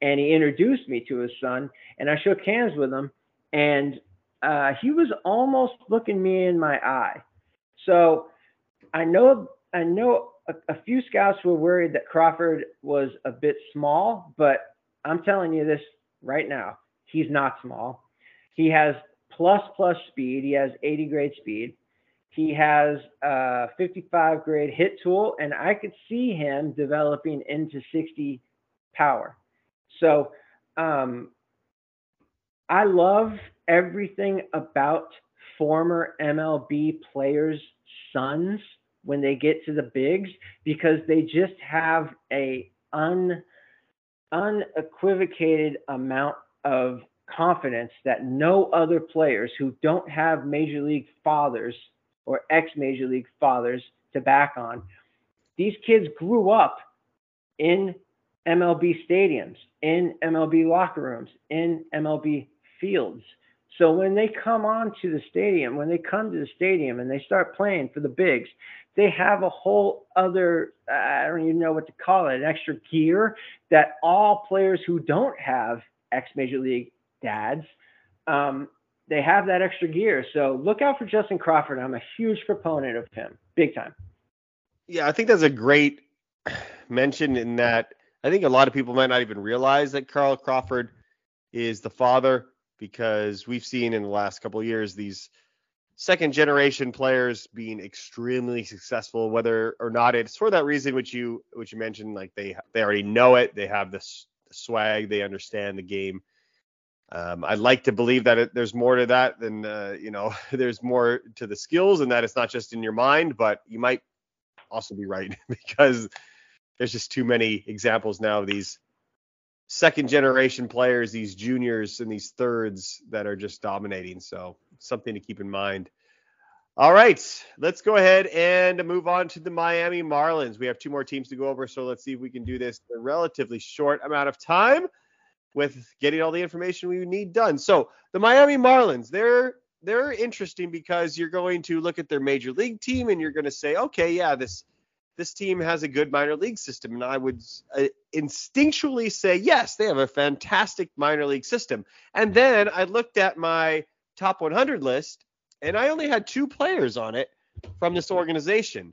and he introduced me to his son, and I shook hands with him, and uh, he was almost looking me in my eye. So I know I know a, a few scouts were worried that Crawford was a bit small, but I'm telling you this right now, he's not small. He has plus plus speed. He has 80 grade speed. He has a 55 grade hit tool, and I could see him developing into 60 power. So um, I love everything about former MLB players' sons when they get to the bigs because they just have a un unequivocated amount of confidence that no other players who don't have major league fathers or ex major league fathers to back on. These kids grew up in MLB stadiums, in MLB locker rooms, in MLB fields. So when they come on to the stadium, when they come to the stadium and they start playing for the bigs, they have a whole other I don't even know what to call it, an extra gear that all players who don't have ex major league dads, um, they have that extra gear. So look out for Justin Crawford. I'm a huge proponent of him, big time. Yeah, I think that's a great mention in that I think a lot of people might not even realize that Carl Crawford is the father because we've seen in the last couple of years these second generation players being extremely successful whether or not it's for that reason which you which you mentioned like they they already know it they have this swag they understand the game. Um, I'd like to believe that it, there's more to that than uh, you know there's more to the skills and that it's not just in your mind but you might also be right because there's just too many examples now of these second generation players, these juniors and these thirds that are just dominating. So something to keep in mind. All right, let's go ahead and move on to the Miami Marlins. We have two more teams to go over, so let's see if we can do this in a relatively short amount of time with getting all the information we need done. So the Miami Marlins, they're they're interesting because you're going to look at their major league team and you're going to say, okay, yeah, this this team has a good minor league system. And I would uh, instinctually say, yes, they have a fantastic minor league system. And then I looked at my top 100 list and I only had two players on it from this organization.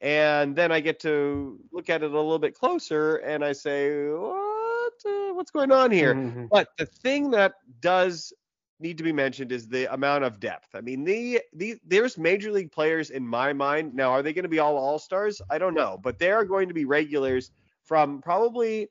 And then I get to look at it a little bit closer and I say, what? Uh, what's going on here? Mm-hmm. But the thing that does need to be mentioned is the amount of depth. I mean, the, the there's major league players in my mind. Now, are they going to be all all stars? I don't know, but they are going to be regulars from probably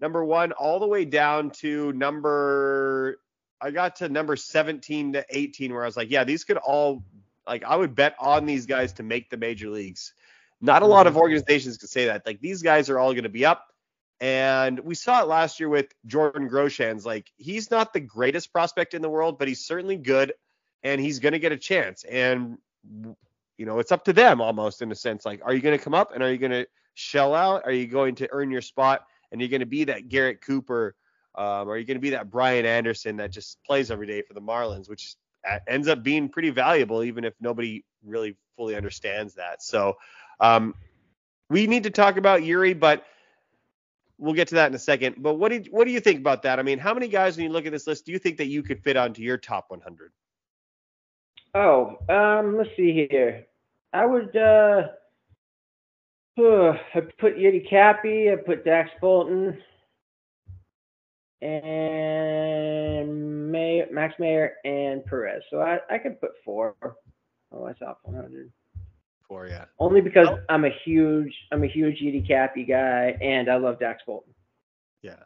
number one all the way down to number. I got to number 17 to 18 where I was like, yeah, these could all like I would bet on these guys to make the major leagues. Not a lot of mm-hmm. organizations can say that. Like these guys are all going to be up. And we saw it last year with Jordan Groshans. Like he's not the greatest prospect in the world, but he's certainly good, and he's going to get a chance. And you know, it's up to them almost in a sense. Like, are you going to come up and are you going to shell out? Are you going to earn your spot? And you're going to be that Garrett Cooper, um, are you going to be that Brian Anderson that just plays every day for the Marlins, which ends up being pretty valuable, even if nobody really fully understands that. So um, we need to talk about Eury, but we'll get to that in a second. But what do you, what do you think about that? I mean, how many guys when you look at this list do you think that you could fit onto your top 100? Oh, um, let's see here. I would uh, uh I put Yiddi Cappe, I put Dax Fulton, and May, Max Meyer and Perez. So I, I could put four on my top 100 for you. Only because oh. I'm a huge I'm a huge Yiddi Cappe guy and I love Dax Fulton. Yeah.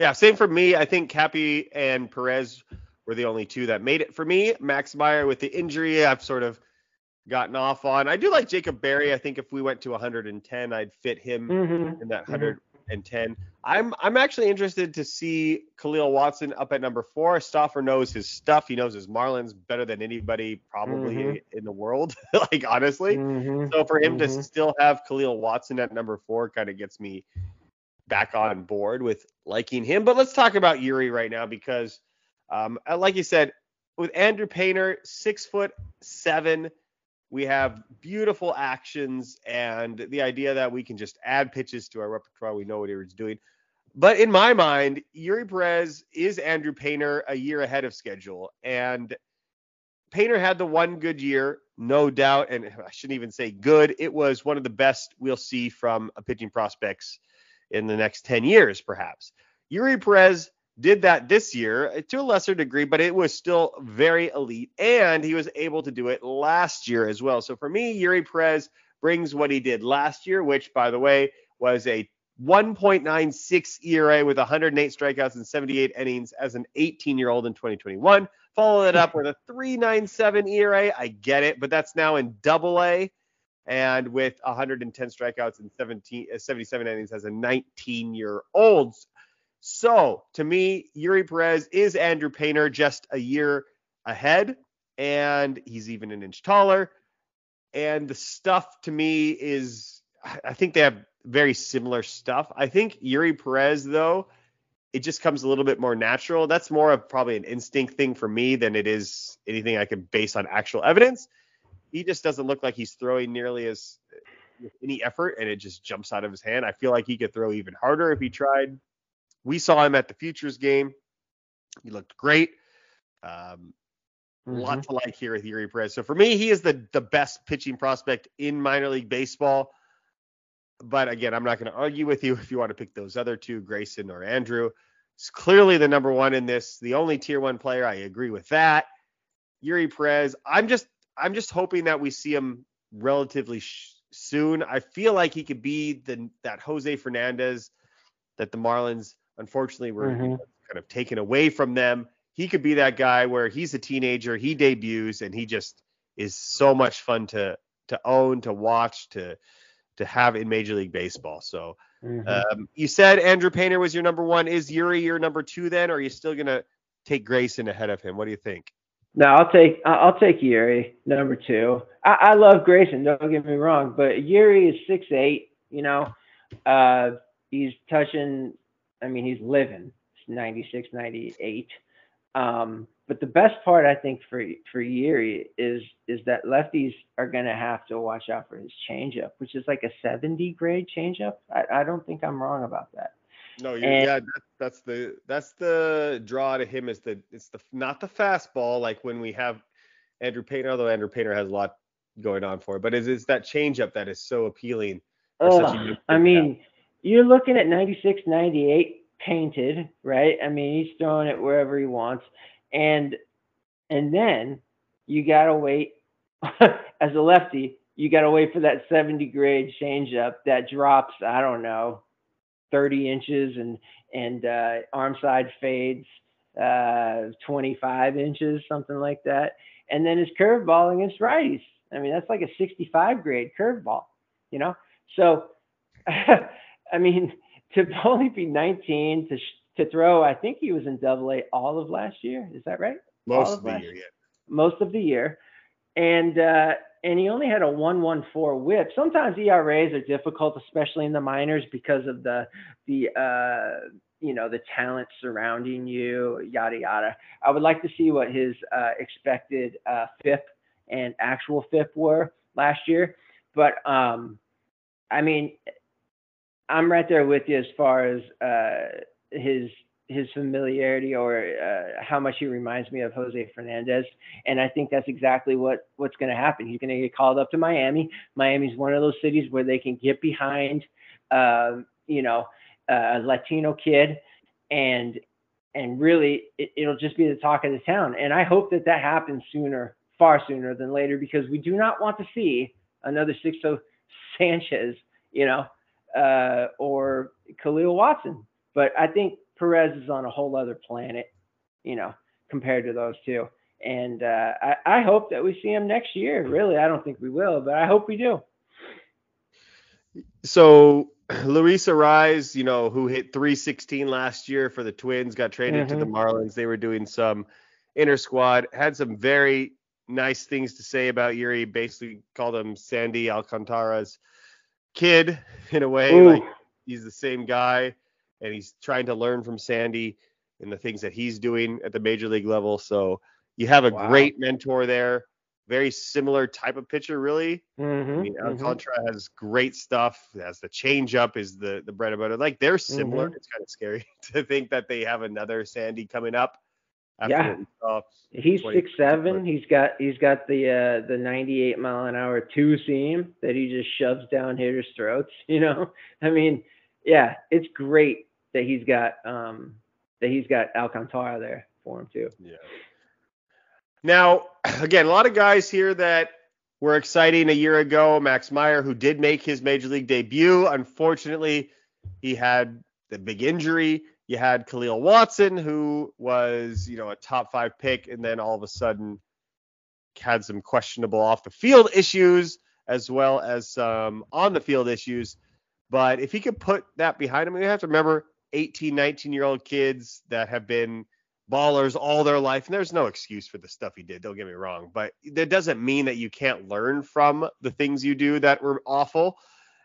Yeah, same for me. I think Cappe and Perez were the only two that made it for me. Max Meyer with the injury, I've sort of gotten off on. I do like Jacob Berry. I think if we went to 110, I'd fit him Mm-hmm. in that 110. I'm I'm actually interested to see Khalil Watson up at number four. Stoffer knows his stuff. He knows his Marlins better than anybody probably Mhm. in the world. like honestly. Mhm. So for him to Mhm. still have Khalil Watson at number four kind of gets me back on board with liking him. But let's talk about Eury right now because, um, uh, like you said, with Andrew Painter, six foot seven, we have beautiful actions and the idea that we can just add pitches to our repertoire. We know what he's doing. But in my mind, Eury Perez is Andrew Painter a year ahead of schedule. And Painter had the one good year, no doubt. And I shouldn't even say good. It was one of the best we'll see from a pitching prospects in the next 10 years, perhaps. Eury Perez did that this year uh, to a lesser degree, but it was still very elite. And he was able to do it last year as well. So for me, Eury Perez brings what he did last year, which, by the way, was a 1.96 ERA with 108 strikeouts and 78 innings as an 18 year old in 2021. Follow it up with a 3.97 ERA. I get it, but that's now in double A and with 110 strikeouts and 17, uh, 77 innings as a 19 year old. So to me, Eury Perez is Andrew Painter just a year ahead, and he's even an inch taller. And the stuff to me is, I think they have very similar stuff. I think Eury Perez, though, it just comes a little bit more natural. That's more of probably an instinct thing for me than it is anything I could base on actual evidence. He just doesn't look like he's throwing nearly as any effort, and it just jumps out of his hand. I feel like he could throw even harder if he tried. We saw him at the Futures game. He looked great. Um, Mhm. lot to like here with Eury Perez. So for me, he is the the best pitching prospect in minor league baseball. But again, I'm not going to argue with you if you want to pick those other two, Grayson or Andrew. It's clearly the number one in this, the only tier one player. I agree with that. Eury Perez. I'm just I'm just hoping that we see him relatively sh- soon. I feel like he could be the that Jose Fernandez that the Marlins unfortunately were Mhm. kind of taken away from them. He could be that guy where he's a teenager, he debuts, and he just is so much fun to to own, to watch, to to have in Major League Baseball. So Mhm. um, you said Andrew Painter was your number one. Is Eury your number two then, or are you still gonna take Grayson ahead of him? What do you think? No, I'll take I- I'll take Eury number two. I, I love Grayson. Don't get me wrong, but Eury is six eight. You know, uh, he's touching. I mean, he's living. It's 96, 98. Um, but the best part I think for for Eury is is that lefties are gonna have to watch out for his changeup, which is like a 70 grade changeup. I, I don't think I'm wrong about that. No, you And- yeah, that's, that's the that's the draw to him is the it's the not the fastball like when we have Andrew Painter, although Andrew Painter has a lot going on for it, but it's, it's that changeup that is so appealing. for such a Ugh, young kid I to mean, you're looking at 96, 98 painted, right? I mean, he's throwing it wherever he wants, and and then you gotta wait as a lefty. You gotta wait for that 70 grade changeup that drops. I don't know, 30 inches and and uh, arm side fades uh, 25 inches, something like that. And then his curveball against righties. I mean, that's like a 65 grade curveball, you know. So, I mean, to only be 19 to sh- to throw, I think he was in Double A all of last year. Is that right? most of of the year. Yeah. Most of the year, and uh, and he only had a 1.14 WHIP. Sometimes ERAs are difficult, especially in the minors, because of the the uh, you know the talent surrounding you, yada yada. I would like to see what his uh, expected uh, FIP and actual FIP were last year, but um, I mean, I'm right there with you as far as uh, his his familiarity or uh, how much he reminds me of Jose Fernandez, and I think that's exactly what what's going to happen. He's going to get called up to Miami. Miami's one of those cities where they can get behind, um, you know, a Latino kid, and and really it, it'll just be the talk of the town. And I hope that that happens sooner, far sooner than later, because we do not want to see another Sixto Sanchez, you know, uh, or Khalil Watson. But I think Perez is on a whole other planet, you know, compared to those two. And uh, I, I hope that we see him next year. Really, I don't think we will, but I hope we do. So Luis Arraez, you know, who hit 316 last year for the Twins, got traded to the Marlins. They were doing some inner squad, had some very nice things to say about Eury. Basically called him Sandy Alcantara's kid in a way. Ooh. Like he's the same guy, and he's trying to learn from Sandy and the things that he's doing at the major league level. So you have a Wow. great mentor there. Very similar type of pitcher, really. Mhm, I mean. Alcantara has great stuff. Has the changeup is the the bread and butter. Like they're similar. It's kind of scary to think that they have another Sandy coming up. Yeah. He's six seven. He's got he's got the uh, the 98 mile an hour two seam that he just shoves down hitters' throats. You know, I mean, yeah, it's great that he's got um that he's got Alcantara there for him too. Yeah. Now, again, a lot of guys here that were exciting a year ago. Max Meyer, who did make his major league debut, unfortunately, he had the big injury. You had Khalil Watson, who was, you know, a top five pick, and then all of a sudden had some questionable off the field issues as well as some on the field issues. But if he could put that behind him, you have to remember 18, 19 year old kids that have been ballers all their life. And there's no excuse for the stuff he did, don't get me wrong. But that doesn't mean that you can't learn from the things you do that were awful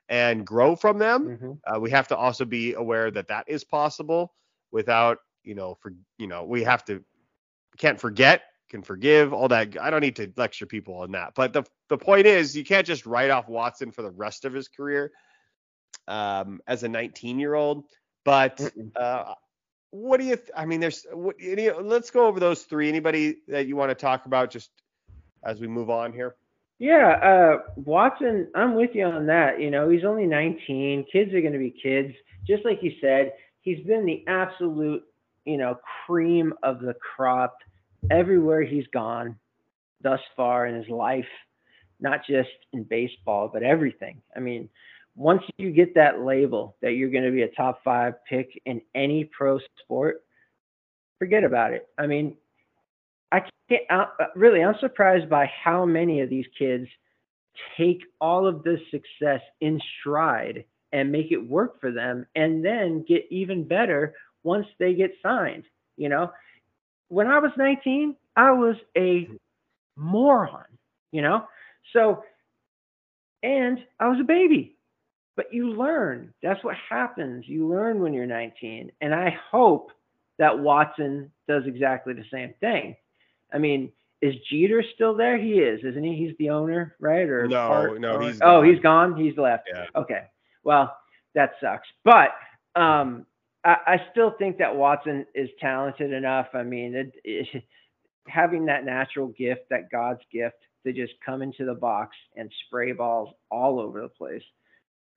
and grow from them. Mhm. Uh, we have to also be aware that that is possible without, you know, for, you know, we have to, can't forget, can forgive, all that. I don't need to lecture people on that. But the, the point is, you can't just write off Watson for the rest of his career um, as a 19 year old. But uh, what do you, th- I mean, there's, what, any, let's go over those three. Anybody that you want to talk about just as we move on here? Yeah, uh, Watson, I'm with you on that. You know, he's only 19. Kids are going to be kids. Just like you said, he's been the absolute, you know, cream of the crop everywhere he's gone thus far in his life, not just in baseball, but everything. I mean, once you get that label that you're going to be a top five pick in any pro sport, forget about it. I mean, I can't uh, uh, really. I'm surprised by how many of these kids take all of this success in stride and make it work for them, and then get even better once they get signed. You know, when I was 19, I was a moron. You know, so and I was a baby. But you learn. That's what happens. You learn when you're 19, and I hope that Watson does exactly the same thing. I mean, is Jeter still there? He is, isn't he? He's the owner, right? Or No, part no, owner? he's oh, gone. he's gone. He's left. Yeah. Okay. Well, that sucks. But um, I, I still think that Watson is talented enough. I mean, it, it, having that natural gift, that God's gift, to just come into the box and spray balls all over the place.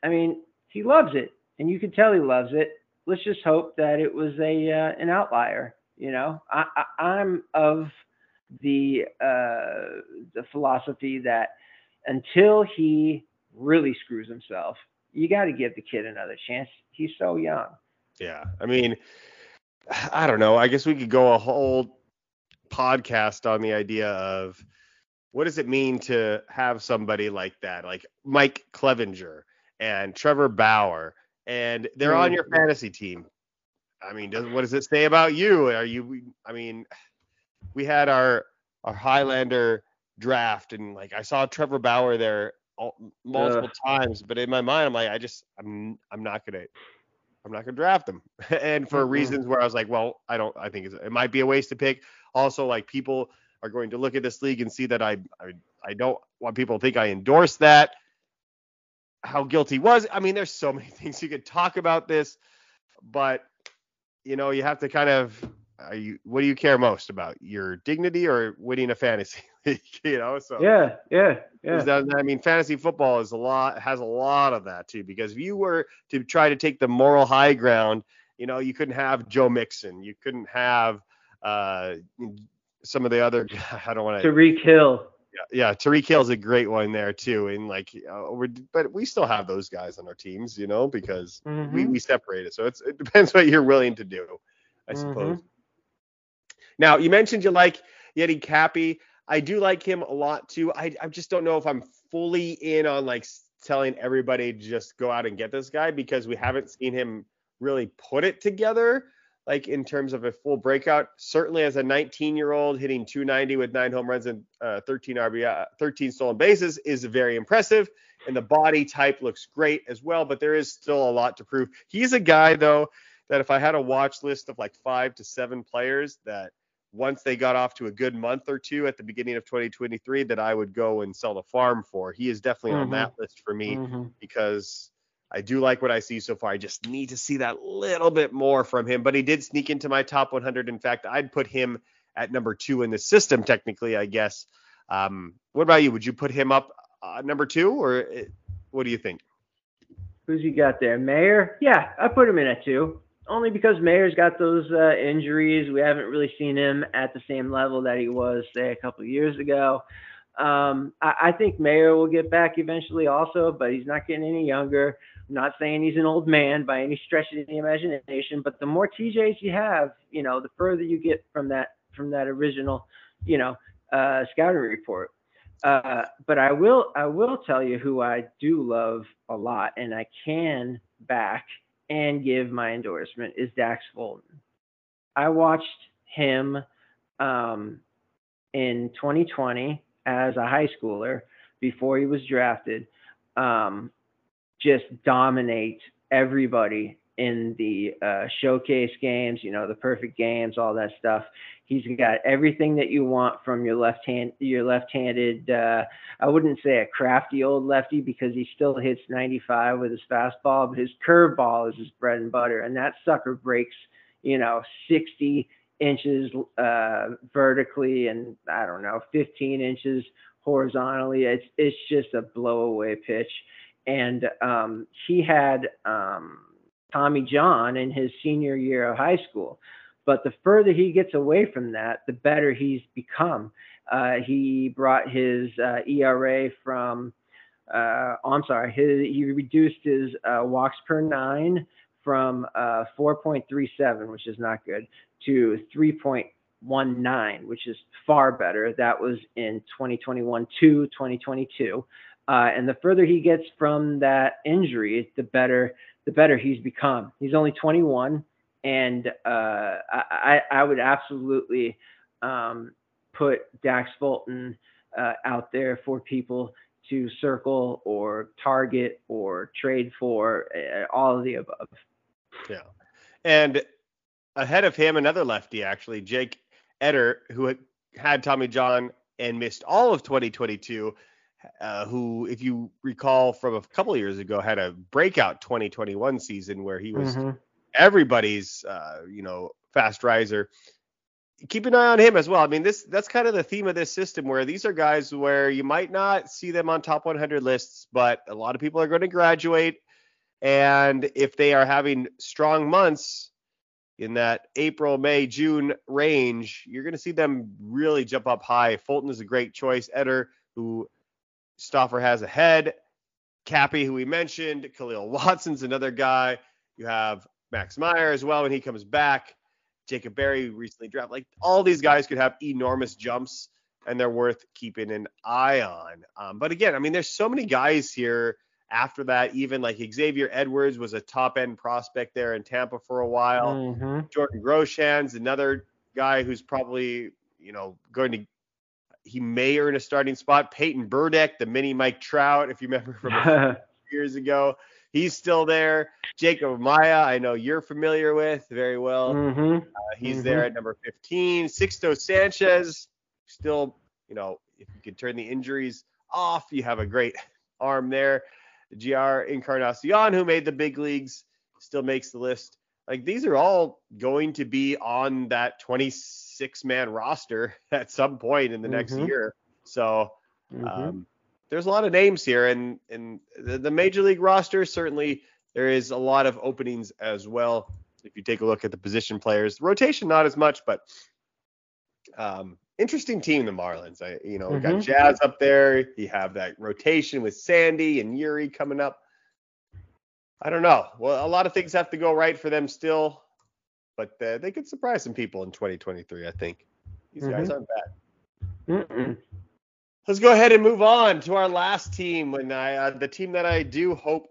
I mean, he loves it, and you can tell he loves it. Let's just hope that it was a uh, an outlier. You know, I, I, I'm of the uh, the philosophy that until he really screws himself, you got to give the kid another chance. He's so young. Yeah. I mean, I don't know. I guess we could go a whole podcast on the idea of what does it mean to have somebody like that, like Mike Clevinger and Trevor Bauer, and they're on your Mhm. fantasy team. I mean, does, what does it say about you? Are you? I mean, we had our our Highlander draft, and like I saw Trevor Bauer there all, multiple times, but in my mind, I'm like, I just, I'm, I'm not gonna, I'm not gonna draft him, and for Mm-mm. reasons where I was like, well, I don't, I think it's, it might be a waste to pick. Also, like people are going to look at this league and see that I, I, I don't want people to think I endorse that. How guilty was? I mean, there's so many things you could talk about this, but you know, you have to kind of, are you, what do you care most about, your dignity or winning a fantasy league? you know, so Yeah, yeah, yeah. that- I mean, fantasy football is a lot has a lot of that too. Because if you were to try to take the moral high ground, you know, you couldn't have Joe Mixon, you couldn't have uh, some of the other. I don't want to. Tyreek Hill. Yeah, yeah. Tyreek Hill's a great one there too, and like, uh, we're, but we still have those guys on our teams, you know, because we Mhm. we separate it. So it's it depends what you're willing to do, I Mhm. suppose. Now you mentioned you like Yiddi Cappe. I do like him a lot too. I I just don't know if I'm fully in on like telling everybody just go out and get this guy because we haven't seen him really put it together like in terms of a full breakout. Certainly as a 19 year old hitting 290 with nine home runs and uh, 13 RBI, 13 stolen bases is very impressive. And the body type looks great as well, but there is still a lot to prove. He's a guy though that if I had a watch list of like five to seven players that once they got off to a good month or two at the beginning of 2023 that I would go and sell the farm for. He is definitely on Mhm. that list for me Mhm. because I do like what I see so far. I just need to see that little bit more from him. But he did sneak into my top 100. In fact, I'd put him at number two in the system, technically, I guess. Um, what about you? Would you put him up uh, number two, or uh, what do you think? Who's you got there? Meyer? Yeah, I put him in at two. Only because Meyer's got those uh, injuries. We haven't really seen him at the same level that he was, say, a couple years ago. Um, I, I think Meyer will get back eventually also, but he's not getting any younger. I'm not saying he's an old man by any stretch of the imagination, but the more TJs you have, you know, the further you get from that from that original, you know, uh, scouting report. Uh, but I will I will tell you who I do love a lot, and I can back and give my endorsement is Dax Fulton. I watched him um, in 2020 as a high schooler before he was drafted. Um, just dominate everybody in the uh, showcase games, you know, the perfect games, all that stuff. He's got everything that you want from your left hand, your left-handed. Uh, I wouldn't say a crafty old lefty because he still hits 95 with his fastball, but his curveball is his bread and butter, and that sucker breaks, you know, 60 inches uh, vertically and I don't know, 15 inches horizontally. It's it's just a blowaway pitch, and um, he had um, Tommy John in his senior year of high school. But the further he gets away from that, the better he's become. Uh, he brought his uh, ERA from, uh, oh, I'm sorry, his, he reduced his uh, walks per nine from uh, 4.37, which is not good, to 3.19, which is far better. That was in 2021 to 2022. Uh, and the further he gets from that injury, the better the better he's become. He's only 21, and uh, I, I would absolutely um, put Dax Fulton uh, out there for people to circle or target or trade for, uh, all of the above. Yeah. And ahead of him, another lefty, actually, Jake Eder, who had- had Tommy John and missed all of 2022, uh, who, if you recall from a couple of years ago, had a breakout 2021 season where he was Mhm. everybody's, uh, you know, fast riser. Keep an eye on him as well. I mean, this that's kind of the theme of this system where these are guys where you might not see them on top 100 lists, but a lot of people are going to graduate and if they are having strong months in that April, May, June range, you're going to see them really jump up high. Fulton is a great choice. Eder, who Stoffer has ahead. Cappe, who we mentioned. Khalil Watson's another guy. You have Max Meyer as well when he comes back. Jacob Berry recently drafted. Like all these guys could have enormous jumps and they're worth keeping an eye on. Um, but again, I mean, there's so many guys here after that, even like Xavier Edwards was a top end prospect there in Tampa for a while. Mhm. Jordan Groshan's another guy who's probably, you know, going to he may earn a starting spot. Peyton Burdick, the mini Mike Trout, if you remember from years ago, he's still there. Jacob Amaya, I know you're familiar with very well. Mhm. Uh, he's there at number 15. Sixto Sanchez, still, you know, if you can turn the injuries off, you have a great arm there. Jerar Encarnacion, who made the big leagues, still makes the list. Like these are all going to be on that 26 man roster at some point in the next Mhm. year. So Mhm. um, there's a lot of names here, and and the, the major league roster certainly there is a lot of openings as well. If you take a look at the position players, rotation not as much, but um, interesting team, the Marlins. I, you know, we got. Jazz up there. You have that rotation with Sandy and Eury coming up. I don't know. Well, a lot of things have to go right for them still, but uh, they could surprise some people in 2023. I think these guys Mhm. aren't bad. Mm-mm. Let's go ahead and move on to our last team. When I, uh, the team that I do hope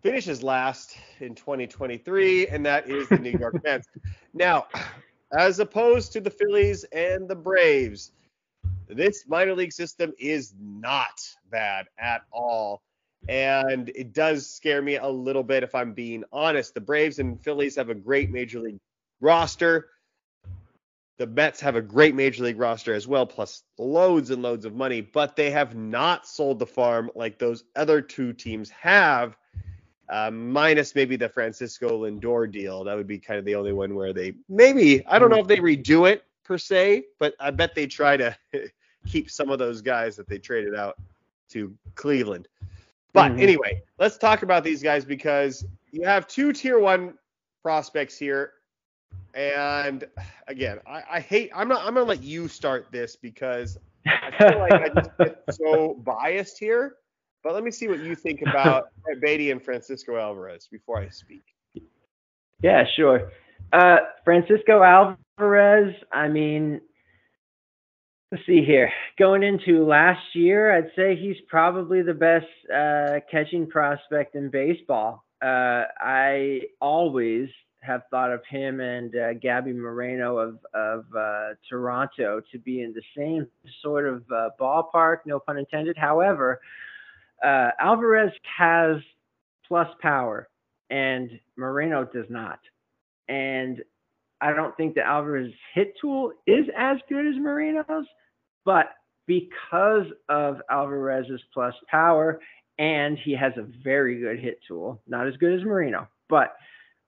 finishes last in 2023, and that is the New York Mets. Now, as opposed to the Phillies and the Braves, this minor league system is not bad at all. And it does scare me a little bit if I'm being honest. The Braves and Phillies have a great major league roster. The Mets have a great major league roster as well, plus loads and loads of money, but they have not sold the farm like those other two teams have, uh, minus maybe the Francisco Lindor deal. That would be kind of the only one where they maybe, I don't know if they redo it per se, but I bet they try to keep some of those guys that they traded out to Cleveland. But Mhm. anyway, let's talk about these guys because you have two tier one prospects here. And again, I, I hate I'm not I'm gonna let you start this because I feel like I just get so biased here. But let me see what you think about Brett Baty and Francisco Alvarez before I speak. Yeah, sure. Uh, Francisco Alvarez, I mean, let's see here. Going into last year, I'd say he's probably the best uh, catching prospect in baseball. Uh, I always have thought of him and uh, Gabby Moreno of, of uh, Toronto to be in the same sort of uh, ballpark, no pun intended. However, uh, Alvarez has plus power and Moreno does not. And I don't think the Alvarez hit tool is as good as Moreno's, but because of Alvarez's plus power and he has a very good hit tool, not as good as Moreno, but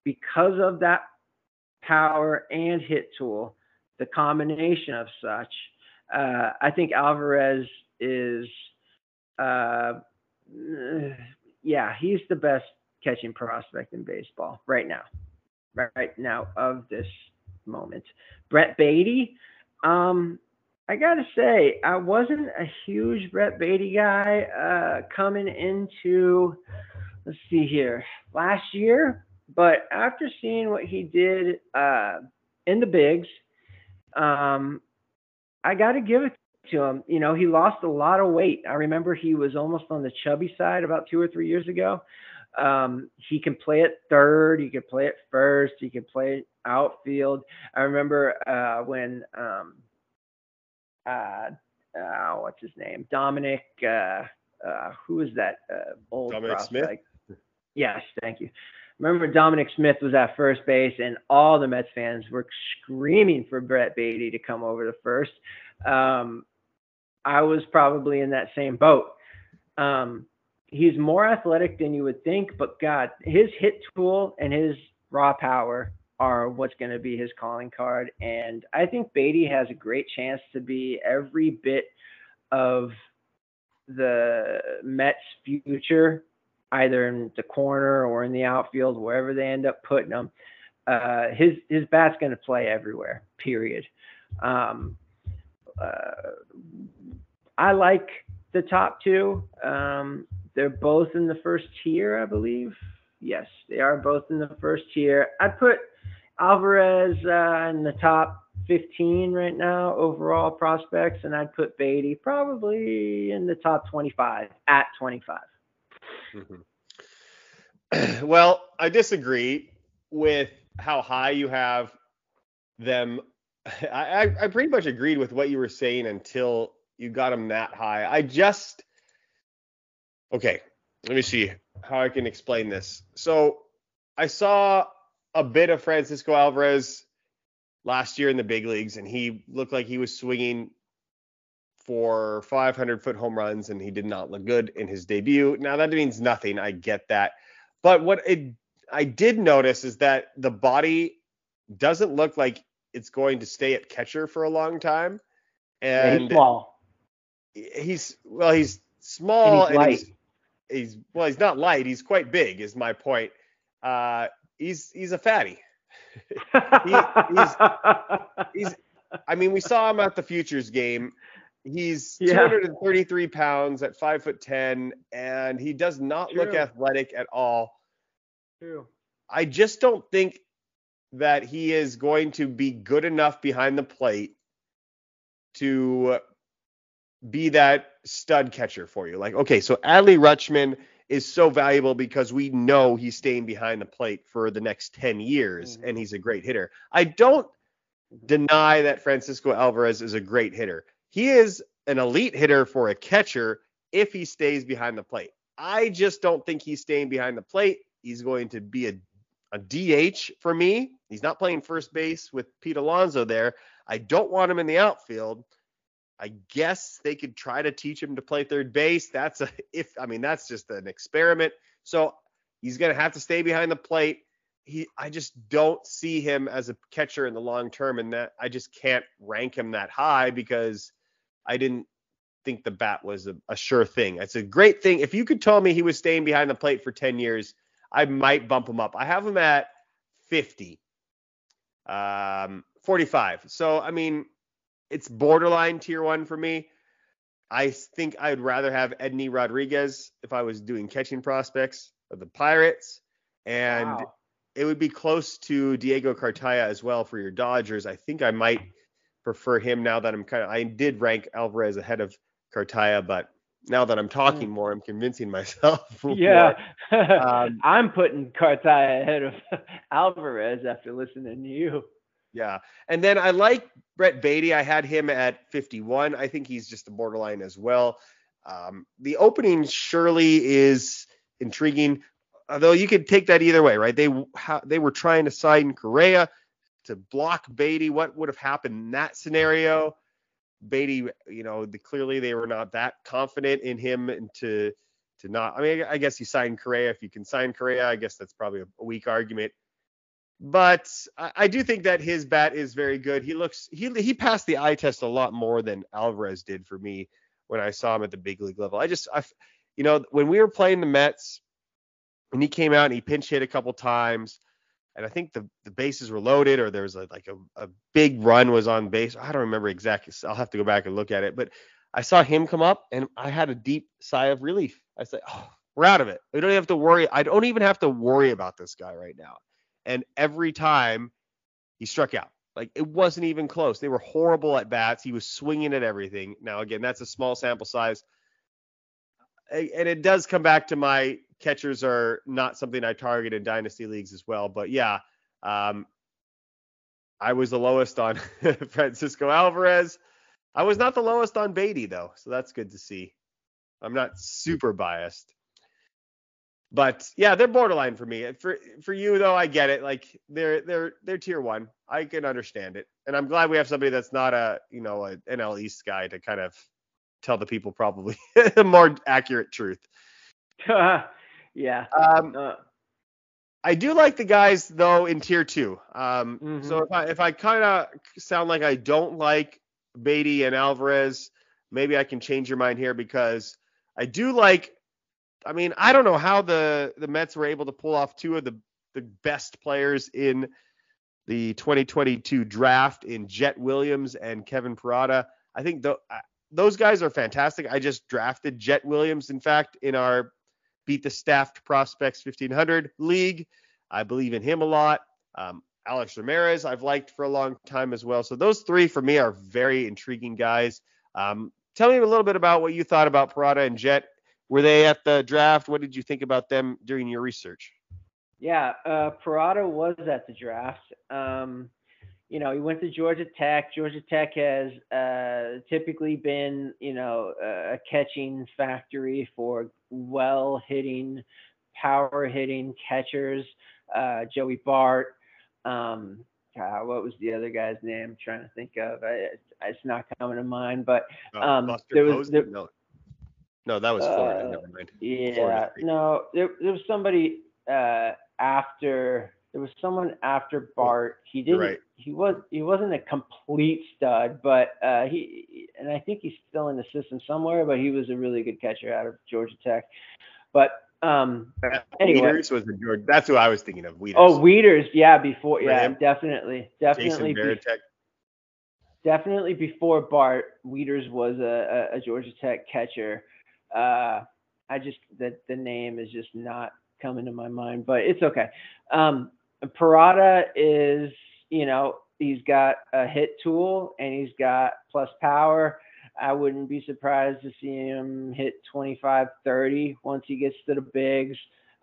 because of that power and hit tool, the combination of such, uh, I think Alvarez is, uh, yeah, he's the best catching prospect in baseball right now, right, now of this moment. Brett Baty, um, I gotta say, I wasn't a huge Brett Baty guy uh, coming into, let's see here, last year. But after seeing what he did uh, in the bigs, um, I got to give it to him. You know, he lost a lot of weight. I remember he was almost on the chubby side about two or three years ago. Um, he can play at third. He can play at first. He can play outfield. I remember uh, when um, uh, uh, what's his name? Dominic. Uh, uh, who is that uh, old Dominic Smith? Yes, thank you. Remember Dominic Smith was at first base, and all the Mets fans were screaming for Brett Baty to come over to first. Um, I was probably in that same boat. Um, he's more athletic than you would think, but God, his hit tool and his raw power are what's going to be his calling card. And I think Baty has a great chance to be every bit of the Mets' future, either in the corner or in the outfield, wherever they end up putting him. Uh, his his bat's going to play everywhere. Period. Um, uh, I like the top two. Um, they're both in the first tier, I believe. Yes, they are both in the first tier. I'd put Alvarez uh, in the top 15 right now, overall prospects, and I'd put Baty probably in the top 25 at 25. Mhm. well, I disagree with how high you have them. I, I pretty much agreed with what you were saying until you got them that high. I just okay. Let me see how I can explain this. So I saw a bit of Francisco Alvarez last year in the big leagues, and he looked like he was swinging for 500 foot home runs, and he did not look good in his debut. Now that means nothing. I get that, but what it I did notice is that the body doesn't look like it's going to stay at catcher for a long time, Yeah, and he's small. he's well, he's small And he's he's, he's well, he's not light. He's quite big, is my point. Uh, he's he's a fatty. he's- he's I mean, we saw him at the Futures game. He's Yeah. 233 pounds at five foot ten, and he does not look athletic at all. True. I just don't think that he is going to be good enough behind the plate to be that stud catcher for you. Like, okay, so Adley Rutschman is so valuable because we know he's staying behind the plate for the next 10 years Mhm. and he's a great hitter. I don't deny that Francisco Alvarez is a great hitter. He is an elite hitter for a catcher if he stays behind the plate. I just don't think he's staying behind the plate. He's going to be a, a DH for me. He's not playing first base with Pete Alonso there. I don't want him in the outfield. I guess they could try to teach him to play third base. That's a if I mean that's just an experiment. So he's gonna have to stay behind the plate. He I just don't see him as a catcher in the long term, and that I just can't rank him that high because I didn't think the bat was a, a sure thing. It's a great thing. If you could tell me he was staying behind the plate for 10 years, I might bump him up. I have him at 50, um, 45. So I mean, it's borderline tier one for me. I think I'd rather have Endy Rodriguez if I was doing catching prospects of the Pirates, and Wow. it would be close to Diego Cartaya as well for your Dodgers. I think I might prefer him now that I'm kind of. I did rank Alvarez ahead of Cartaya, but now that I'm talking more, I'm convincing myself. Yeah. Um, I'm putting Cartaya ahead of Alvarez after listening to you. Yeah. And then I like Brett Baty. I had him at 51. I think he's just a borderline as well. Um, the opening surely is intriguing, although you could take that either way, right? They how, they were trying to sign Correa to block Baty. What would have happened in that scenario? Baty, you know, the, clearly they were not that confident in him and to to not. I mean, I guess you sign Correa if you can sign Correa. I guess that's probably a, a weak argument but I, I do think that his bat is very good. He looks he he passed the eye test a lot more than Alvarez did for me when I saw him at the big league level. I just I you know when we were playing the Mets and he came out and he pinch hit a couple times and I think the the bases were loaded or there was a, like a, a big run was on base. I don't remember exactly. I'll have to go back and look at it, but I saw him come up and I had a deep sigh of relief. I said, "Oh, we're out of it. We don't have to worry. I don't even have to worry about this guy right now." and every time he struck out. Like it wasn't even close. They were horrible at bats. He was swinging at everything. Now again, that's a small sample size. And it does come back to my catchers are not something I target in dynasty leagues as well. But yeah, um, I was the lowest on Francisco Alvarez. I was not the lowest on Baty though, so that's good to see. I'm not super biased but yeah, they're borderline for me. For for you though, I get it. Like they're they're they're tier one. I can understand it, and I'm glad we have somebody that's not a you know an NL East guy to kind of tell the people probably a more accurate truth. yeah. Um, Uh, I do like the guys though in tier two. Um, Mhm. so if I if I kind of sound like I don't like Baty and Alvarez, maybe I can change your mind here because I do like. I mean, I don't know how the the Mets were able to pull off two of the the best players in the 2022 draft in Jett Williams and Kevin Parada. I think th- those guys are fantastic. I just drafted Jett Williams, in fact, in our Beat the Staffed Prospects 1500 league. I believe in him a lot. Um, Alex Ramirez, I've liked for a long time as well. So those three for me are very intriguing guys. Um, tell me a little bit about what you thought about Parada and Jet. Were they at the draft? What did you think about them during your research? Yeah, uh, Parada was at the draft. Um, you know, he went to Georgia Tech. Georgia Tech has uh, typically been, you know, a catching factory for well hitting, power hitting catchers. Uh, Joey Bart. Um, uh, what was the other guy's name? I'm trying to think of. I, it's not coming to mind, but Oh, Um, Buster there was- there- no. no, that was Florida. Uh, Never mind. Yeah, Florida no, there, there was somebody uh, after. There was someone after Bart. He didn't. right. He was. He wasn't a complete stud, but uh, he. And I think he's still in the system somewhere. But he was a really good catcher out of Georgia Tech. But um, anyway. Wieters was the George. That's who I was thinking of. Wieters. oh, Wieters. Yeah, before. Yeah, him? definitely, Jason definitely. be- definitely before Bart, Wieters was a, a, a Georgia Tech catcher. Uh, I just the the name is just not coming to my mind, but it's okay. Um, Parada is, you know, he's got a hit tool and he's got plus power. I wouldn't be surprised to see him hit 25, 30 once he gets to the bigs.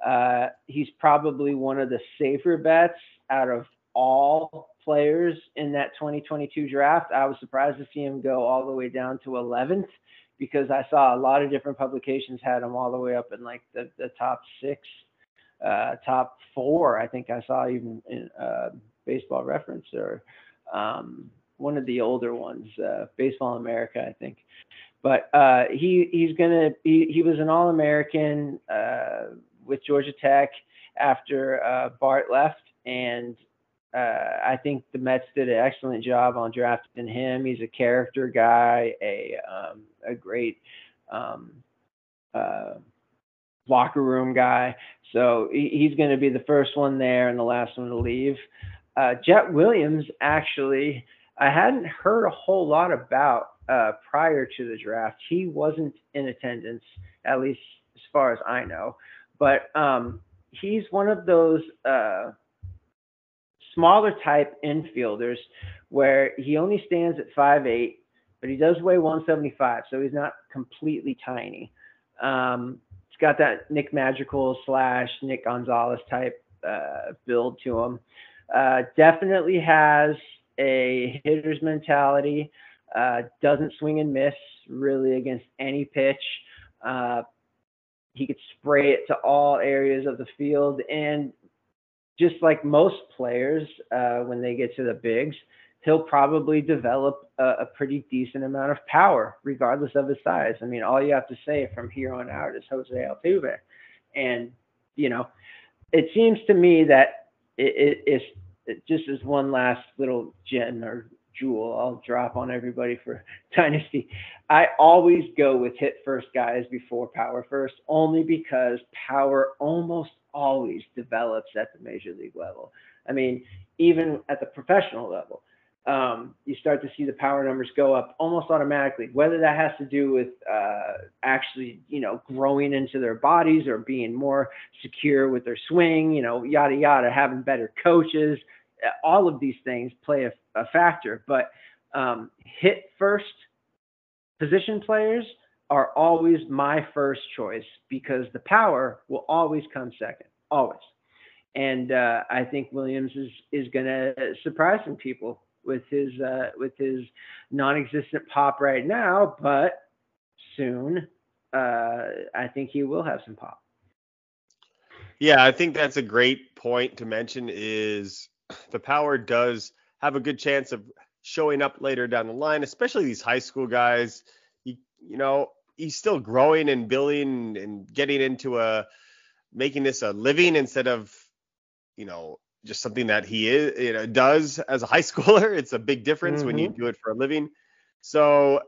Uh, he's probably one of the safer bets out of all players in that 2022 draft. I was surprised to see him go all the way down to 11th because I saw a lot of different publications had him all the way up in like the, the top six, uh, top four. I think I saw even in uh, Baseball Reference or um, one of the older ones, uh, Baseball America, I think. But uh, he he's gonna he, he was an All American uh, with Georgia Tech after uh, Bart left, and uh, I think the Mets did an excellent job on drafting him. He's a character guy, a um, a great um, uh, locker room guy. So he's going to be the first one there and the last one to leave. Uh, Jett Williams, actually, I hadn't heard a whole lot about uh, prior to the draft. He wasn't in attendance, at least as far as I know. But um, he's one of those uh, smaller type infielders where he only stands at 5'8, but he does weigh 175, so he's not completely tiny. Um, he's got that Nick Madrigal slash Nick Gonzalez type uh, build to him. Uh, definitely has a hitter's mentality. Uh, doesn't swing and miss really against any pitch. Uh, he could spray it to all areas of the field, and just like most players, uh, when they get to the bigs, he'll probably develop a, a, pretty decent amount of power, regardless of his size. I mean, all you have to say from here on out is Jose Altuve, and you know, it seems to me that it, it, it's just as one last little gem or jewel I'll drop on everybody for Dynasty. I always go with hit first guys before power first, only because power almost always develops at the major league level. I mean, even at the professional level, um, you start to see the power numbers go up almost automatically. Whether that has to do with uh, actually, you know, growing into their bodies or being more secure with their swing, you know, yada yada, having better coaches, all of these things play a, a factor. But um, hit first position players are always my first choice because the power will always come second, always. And uh, I think Williams is is going to surprise some people with his uh, with his non-existent pop right now, but soon uh, I think he will have some pop. Yeah, I think that's a great point to mention. Is the power does have a good chance of showing up later down the line, especially these high school guys. You, you know, he's still growing and building and getting into a making this a living instead of you know just something that he is you know does as a high schooler it's a big difference mm-hmm. when you mm-hmm. do it for a living so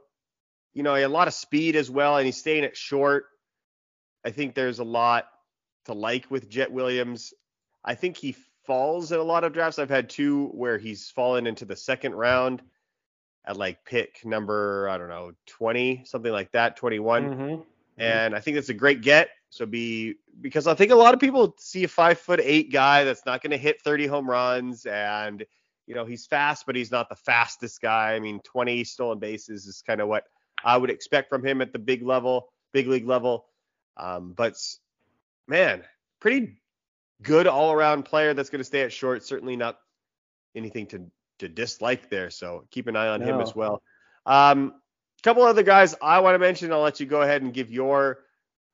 you know a lot of speed as well and he's staying at short i think there's a lot to like with Jett williams i think he falls in a lot of drafts i've had two where he's fallen into the second round at like pick number I don't know 20 something like that 21 mm-hmm. mm-hmm. and I think that's a great get so be because I think a lot of people see a five foot eight guy that's not going to hit 30 home runs and you know he's fast but he's not the fastest guy I mean 20 stolen bases is kind of what I would expect from him at the big level big league level um, but man pretty good all around player that's going to stay at short certainly not anything to to dislike there. So keep an eye on no. him as well. Um, a couple other guys I want to mention. I'll let you go ahead and give your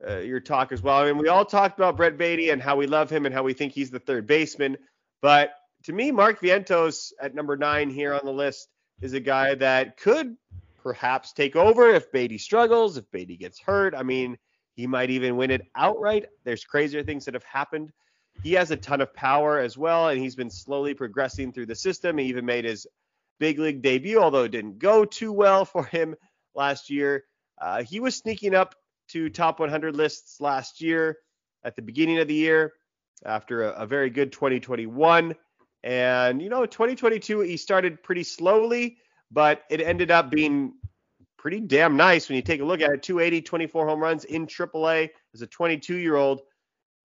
uh, your talk as well. I mean, we all talked about Brett Baty and how we love him and how we think he's the third baseman, but to me, Mark Vientos at number nine here on the list is a guy that could perhaps take over if Baty struggles, if Baty gets hurt. I mean, he might even win it outright. There's crazier things that have happened he has a ton of power as well, and he's been slowly progressing through the system. He even made his big league debut, although it didn't go too well for him last year. Uh, he was sneaking up to top 100 lists last year at the beginning of the year after a, a very good 2021. And, you know, 2022, he started pretty slowly, but it ended up being pretty damn nice when you take a look at it. 280, 24 home runs in AAA as a 22 year old.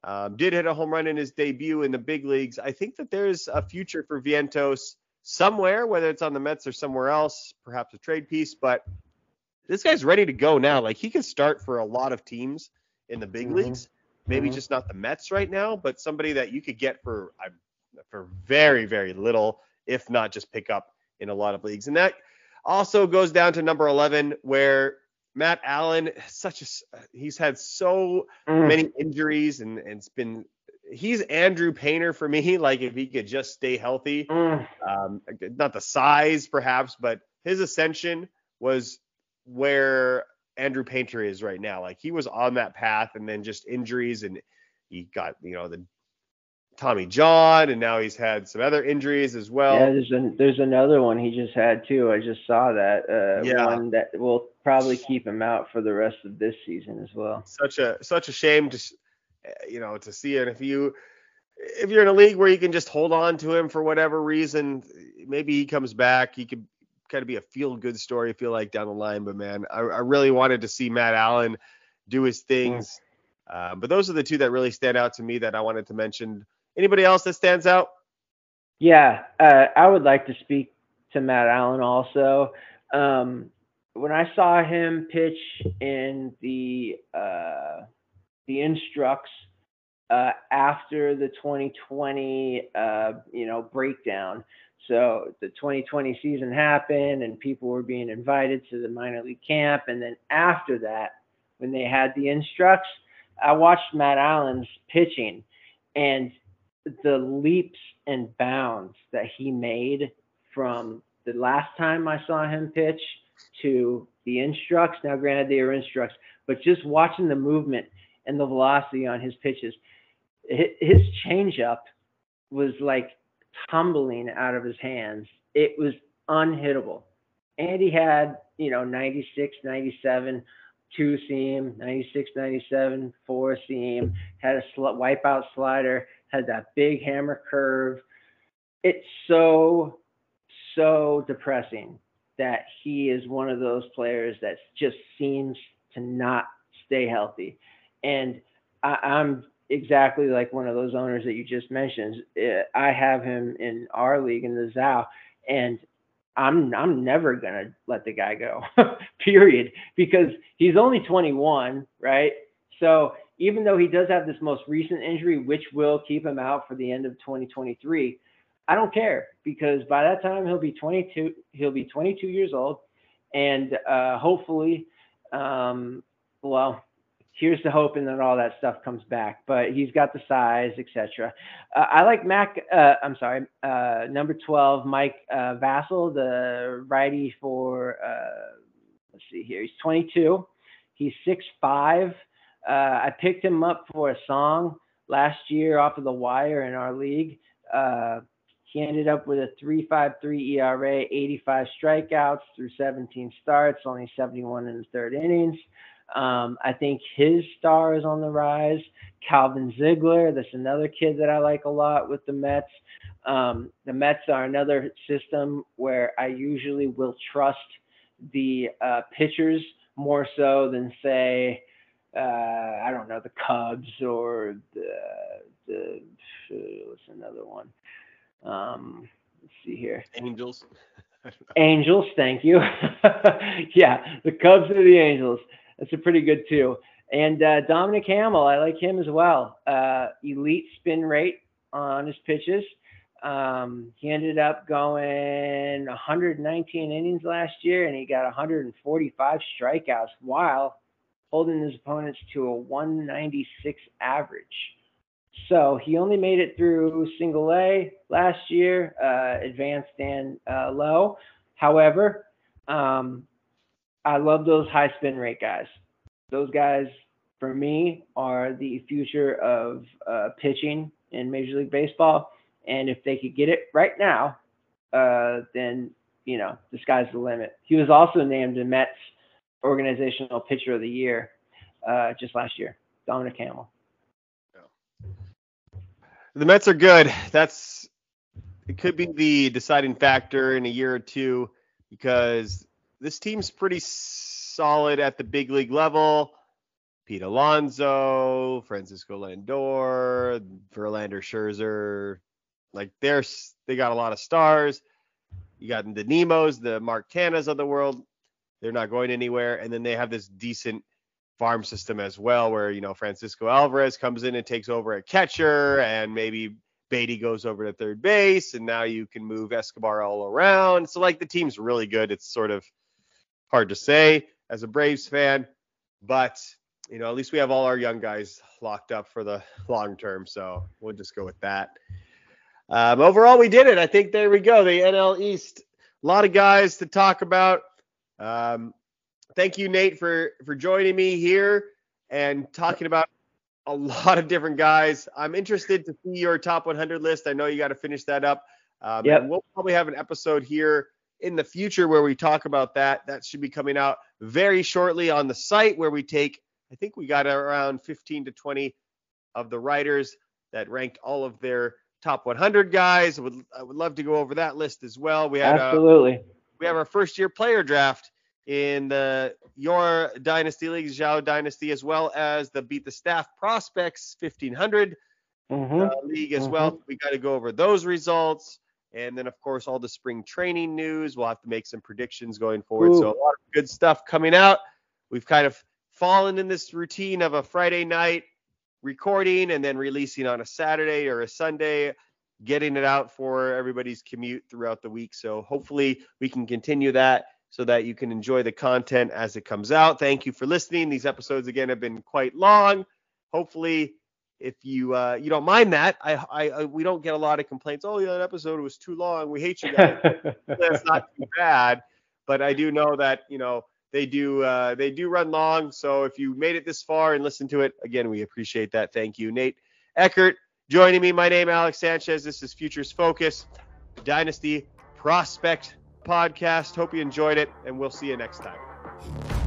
Um, did hit a home run in his debut in the big leagues. I think that there's a future for Vientos somewhere, whether it's on the Mets or somewhere else, perhaps a trade piece. But this guy's ready to go now. Like he can start for a lot of teams in the big Mhm. leagues. Maybe Mhm. just not the Mets right now, but somebody that you could get for I- for very very little, if not just pick up in a lot of leagues. And that also goes down to number 11, where Matt Allan, such a he's had so Mm. many injuries and, and it's been he's Andrew Painter for me. Like if he could just stay healthy, Mm. um, not the size perhaps, but his ascension was where Andrew Painter is right now. Like he was on that path and then just injuries and he got, you know, the Tommy John and now he's had some other injuries as well. yeah, there's an, there's another one he just had too. I just saw that. Uh, Yeah. One that will probably keep him out for the rest of this season as well. such a such a shame to you know to see it if you if you're in a league where you can just hold on to him for whatever reason maybe he comes back he could kind of be a feel good story I feel like down the line but man I, I really wanted to see Matt Allan do his things uh, but those are the two that really stand out to me that I wanted to mention anybody else that stands out Yeah, uh, I would like to speak to Matt Allan also. Um, when I saw him pitch in the uh, the instructs uh, after the 2020, uh, you know, breakdown. So the 2020 season happened, and people were being invited to the minor league camp. And then after that, when they had the instructs, I watched Matt Allan's pitching, and the leaps and bounds that he made from the last time I saw him pitch to the instructs. Now, granted, they are instructs, but just watching the movement and the velocity on his pitches, his changeup was like tumbling out of his hands. It was unhittable. And he had, you know, 96, 97, two seam, 96, 97, four seam, had a sl- wipeout slider, had that big hammer curve. It's so, so depressing that he is one of those players that just seems to not stay healthy. And I, I'm exactly like one of those owners that you just mentioned. Uh, I have him in our league in the Zao, and I'm I'm never gonna let the guy go, period, because he's only 21, right? So even though he does have this most recent injury, which will keep him out for the end of 2023, I don't care because by that time he'll be 22. He'll be 22 years old, and uh, hopefully, um, well, here's the hoping that all that stuff comes back. But he's got the size, etc. Uh, I like Mac. Uh, I'm sorry, uh, number 12, Mike uh, Vasil, the righty for. Uh, let's see here. He's 22. He's 6'5. Uh, I picked him up for a song last year off of the wire in our league. He ended up with a 3.53 ERA, 85 strikeouts through 17 starts, only 71 in the third innings. Um, I think his star is on the rise. Calvin Ziegler, that's another kid that I like a lot with the Mets. Um, the Mets are another system where I usually will trust the uh, pitchers more so than say, uh, I don't know, the Cubs or the, the what's another one? Um, let's see here. Angels Angels, thank you. yeah, the Cubs or the Angels. That's a pretty good two. And uh, Dominic Hamel, I like him as well. Uh, elite spin rate on his pitches. Um, he ended up going 119 innings last year, and he got 145 strikeouts while holding his opponents to a 196 average. So he only made it through single A last year, uh, advanced and uh, low. However, um, I love those high spin rate guys. Those guys, for me, are the future of uh, pitching in Major League Baseball. And if they could get it right now, uh, then you know the sky's the limit. He was also named the Mets Organizational Pitcher of the Year uh, just last year, Dominic Hamel. the Mets are good. That's it could be the deciding factor in a year or two. because this team's pretty solid at the big league level. Pete Alonso, Francisco Lindor, Verlander Scherzer, like they're they got a lot of stars. You got the Nimmos, the Mark Canhas of the world. They're not going anywhere. And then they have this decent farm system as well, where you know Francisco Alvarez comes in and takes over at catcher, and maybe Baty goes over to third base, and now you can move Escobar all around. So like the team's really good. It's sort of hard to say as a Braves fan, but you know at least we have all our young guys locked up for the long term. So we'll just go with that. Um, overall, we did it. I think there we go. The NL East. A lot of guys to talk about. Um, thank you, Nate, for for joining me here and talking about a lot of different guys. I'm interested to see your top 100 list. I know you got to finish that up. Um, Yep. We'll probably have an episode here in the future where we talk about that. That should be coming out very shortly on the site where we take, I think we got around 15 to 20 of the writers that ranked all of their top 100 guys. I would, I would love to go over that list as well. We had Absolutely. we have our first year player draft in the your dynasty league, Zhao dynasty, as well as the beat the staff prospects 1500 hmm uh, league as well. We got to go over those results. And then, of course, all the spring training news. We'll have to make some predictions going forward. So, a lot of good stuff coming out. We've kind of fallen in this routine of a Friday night recording and then releasing on a Saturday or a Sunday, getting it out for everybody's commute throughout the week. So, hopefully, we can continue that so that you can enjoy the content as it comes out. Thank you for listening. These episodes, again, have been quite long. Hopefully, if you uh, you don't mind that, I, I, I we don't get a lot of complaints. Oh, yeah, that episode was too long. We hate you guys. That's not too bad, but I do know that you know they do uh, they do run long. So if you made it this far and listened to it, again, we appreciate that. Thank you, Nate Eckert, joining me. My name Alex Sanchez. This is Futures Focus Dynasty Prospect Podcast. Hope you enjoyed it, and we'll see you next time.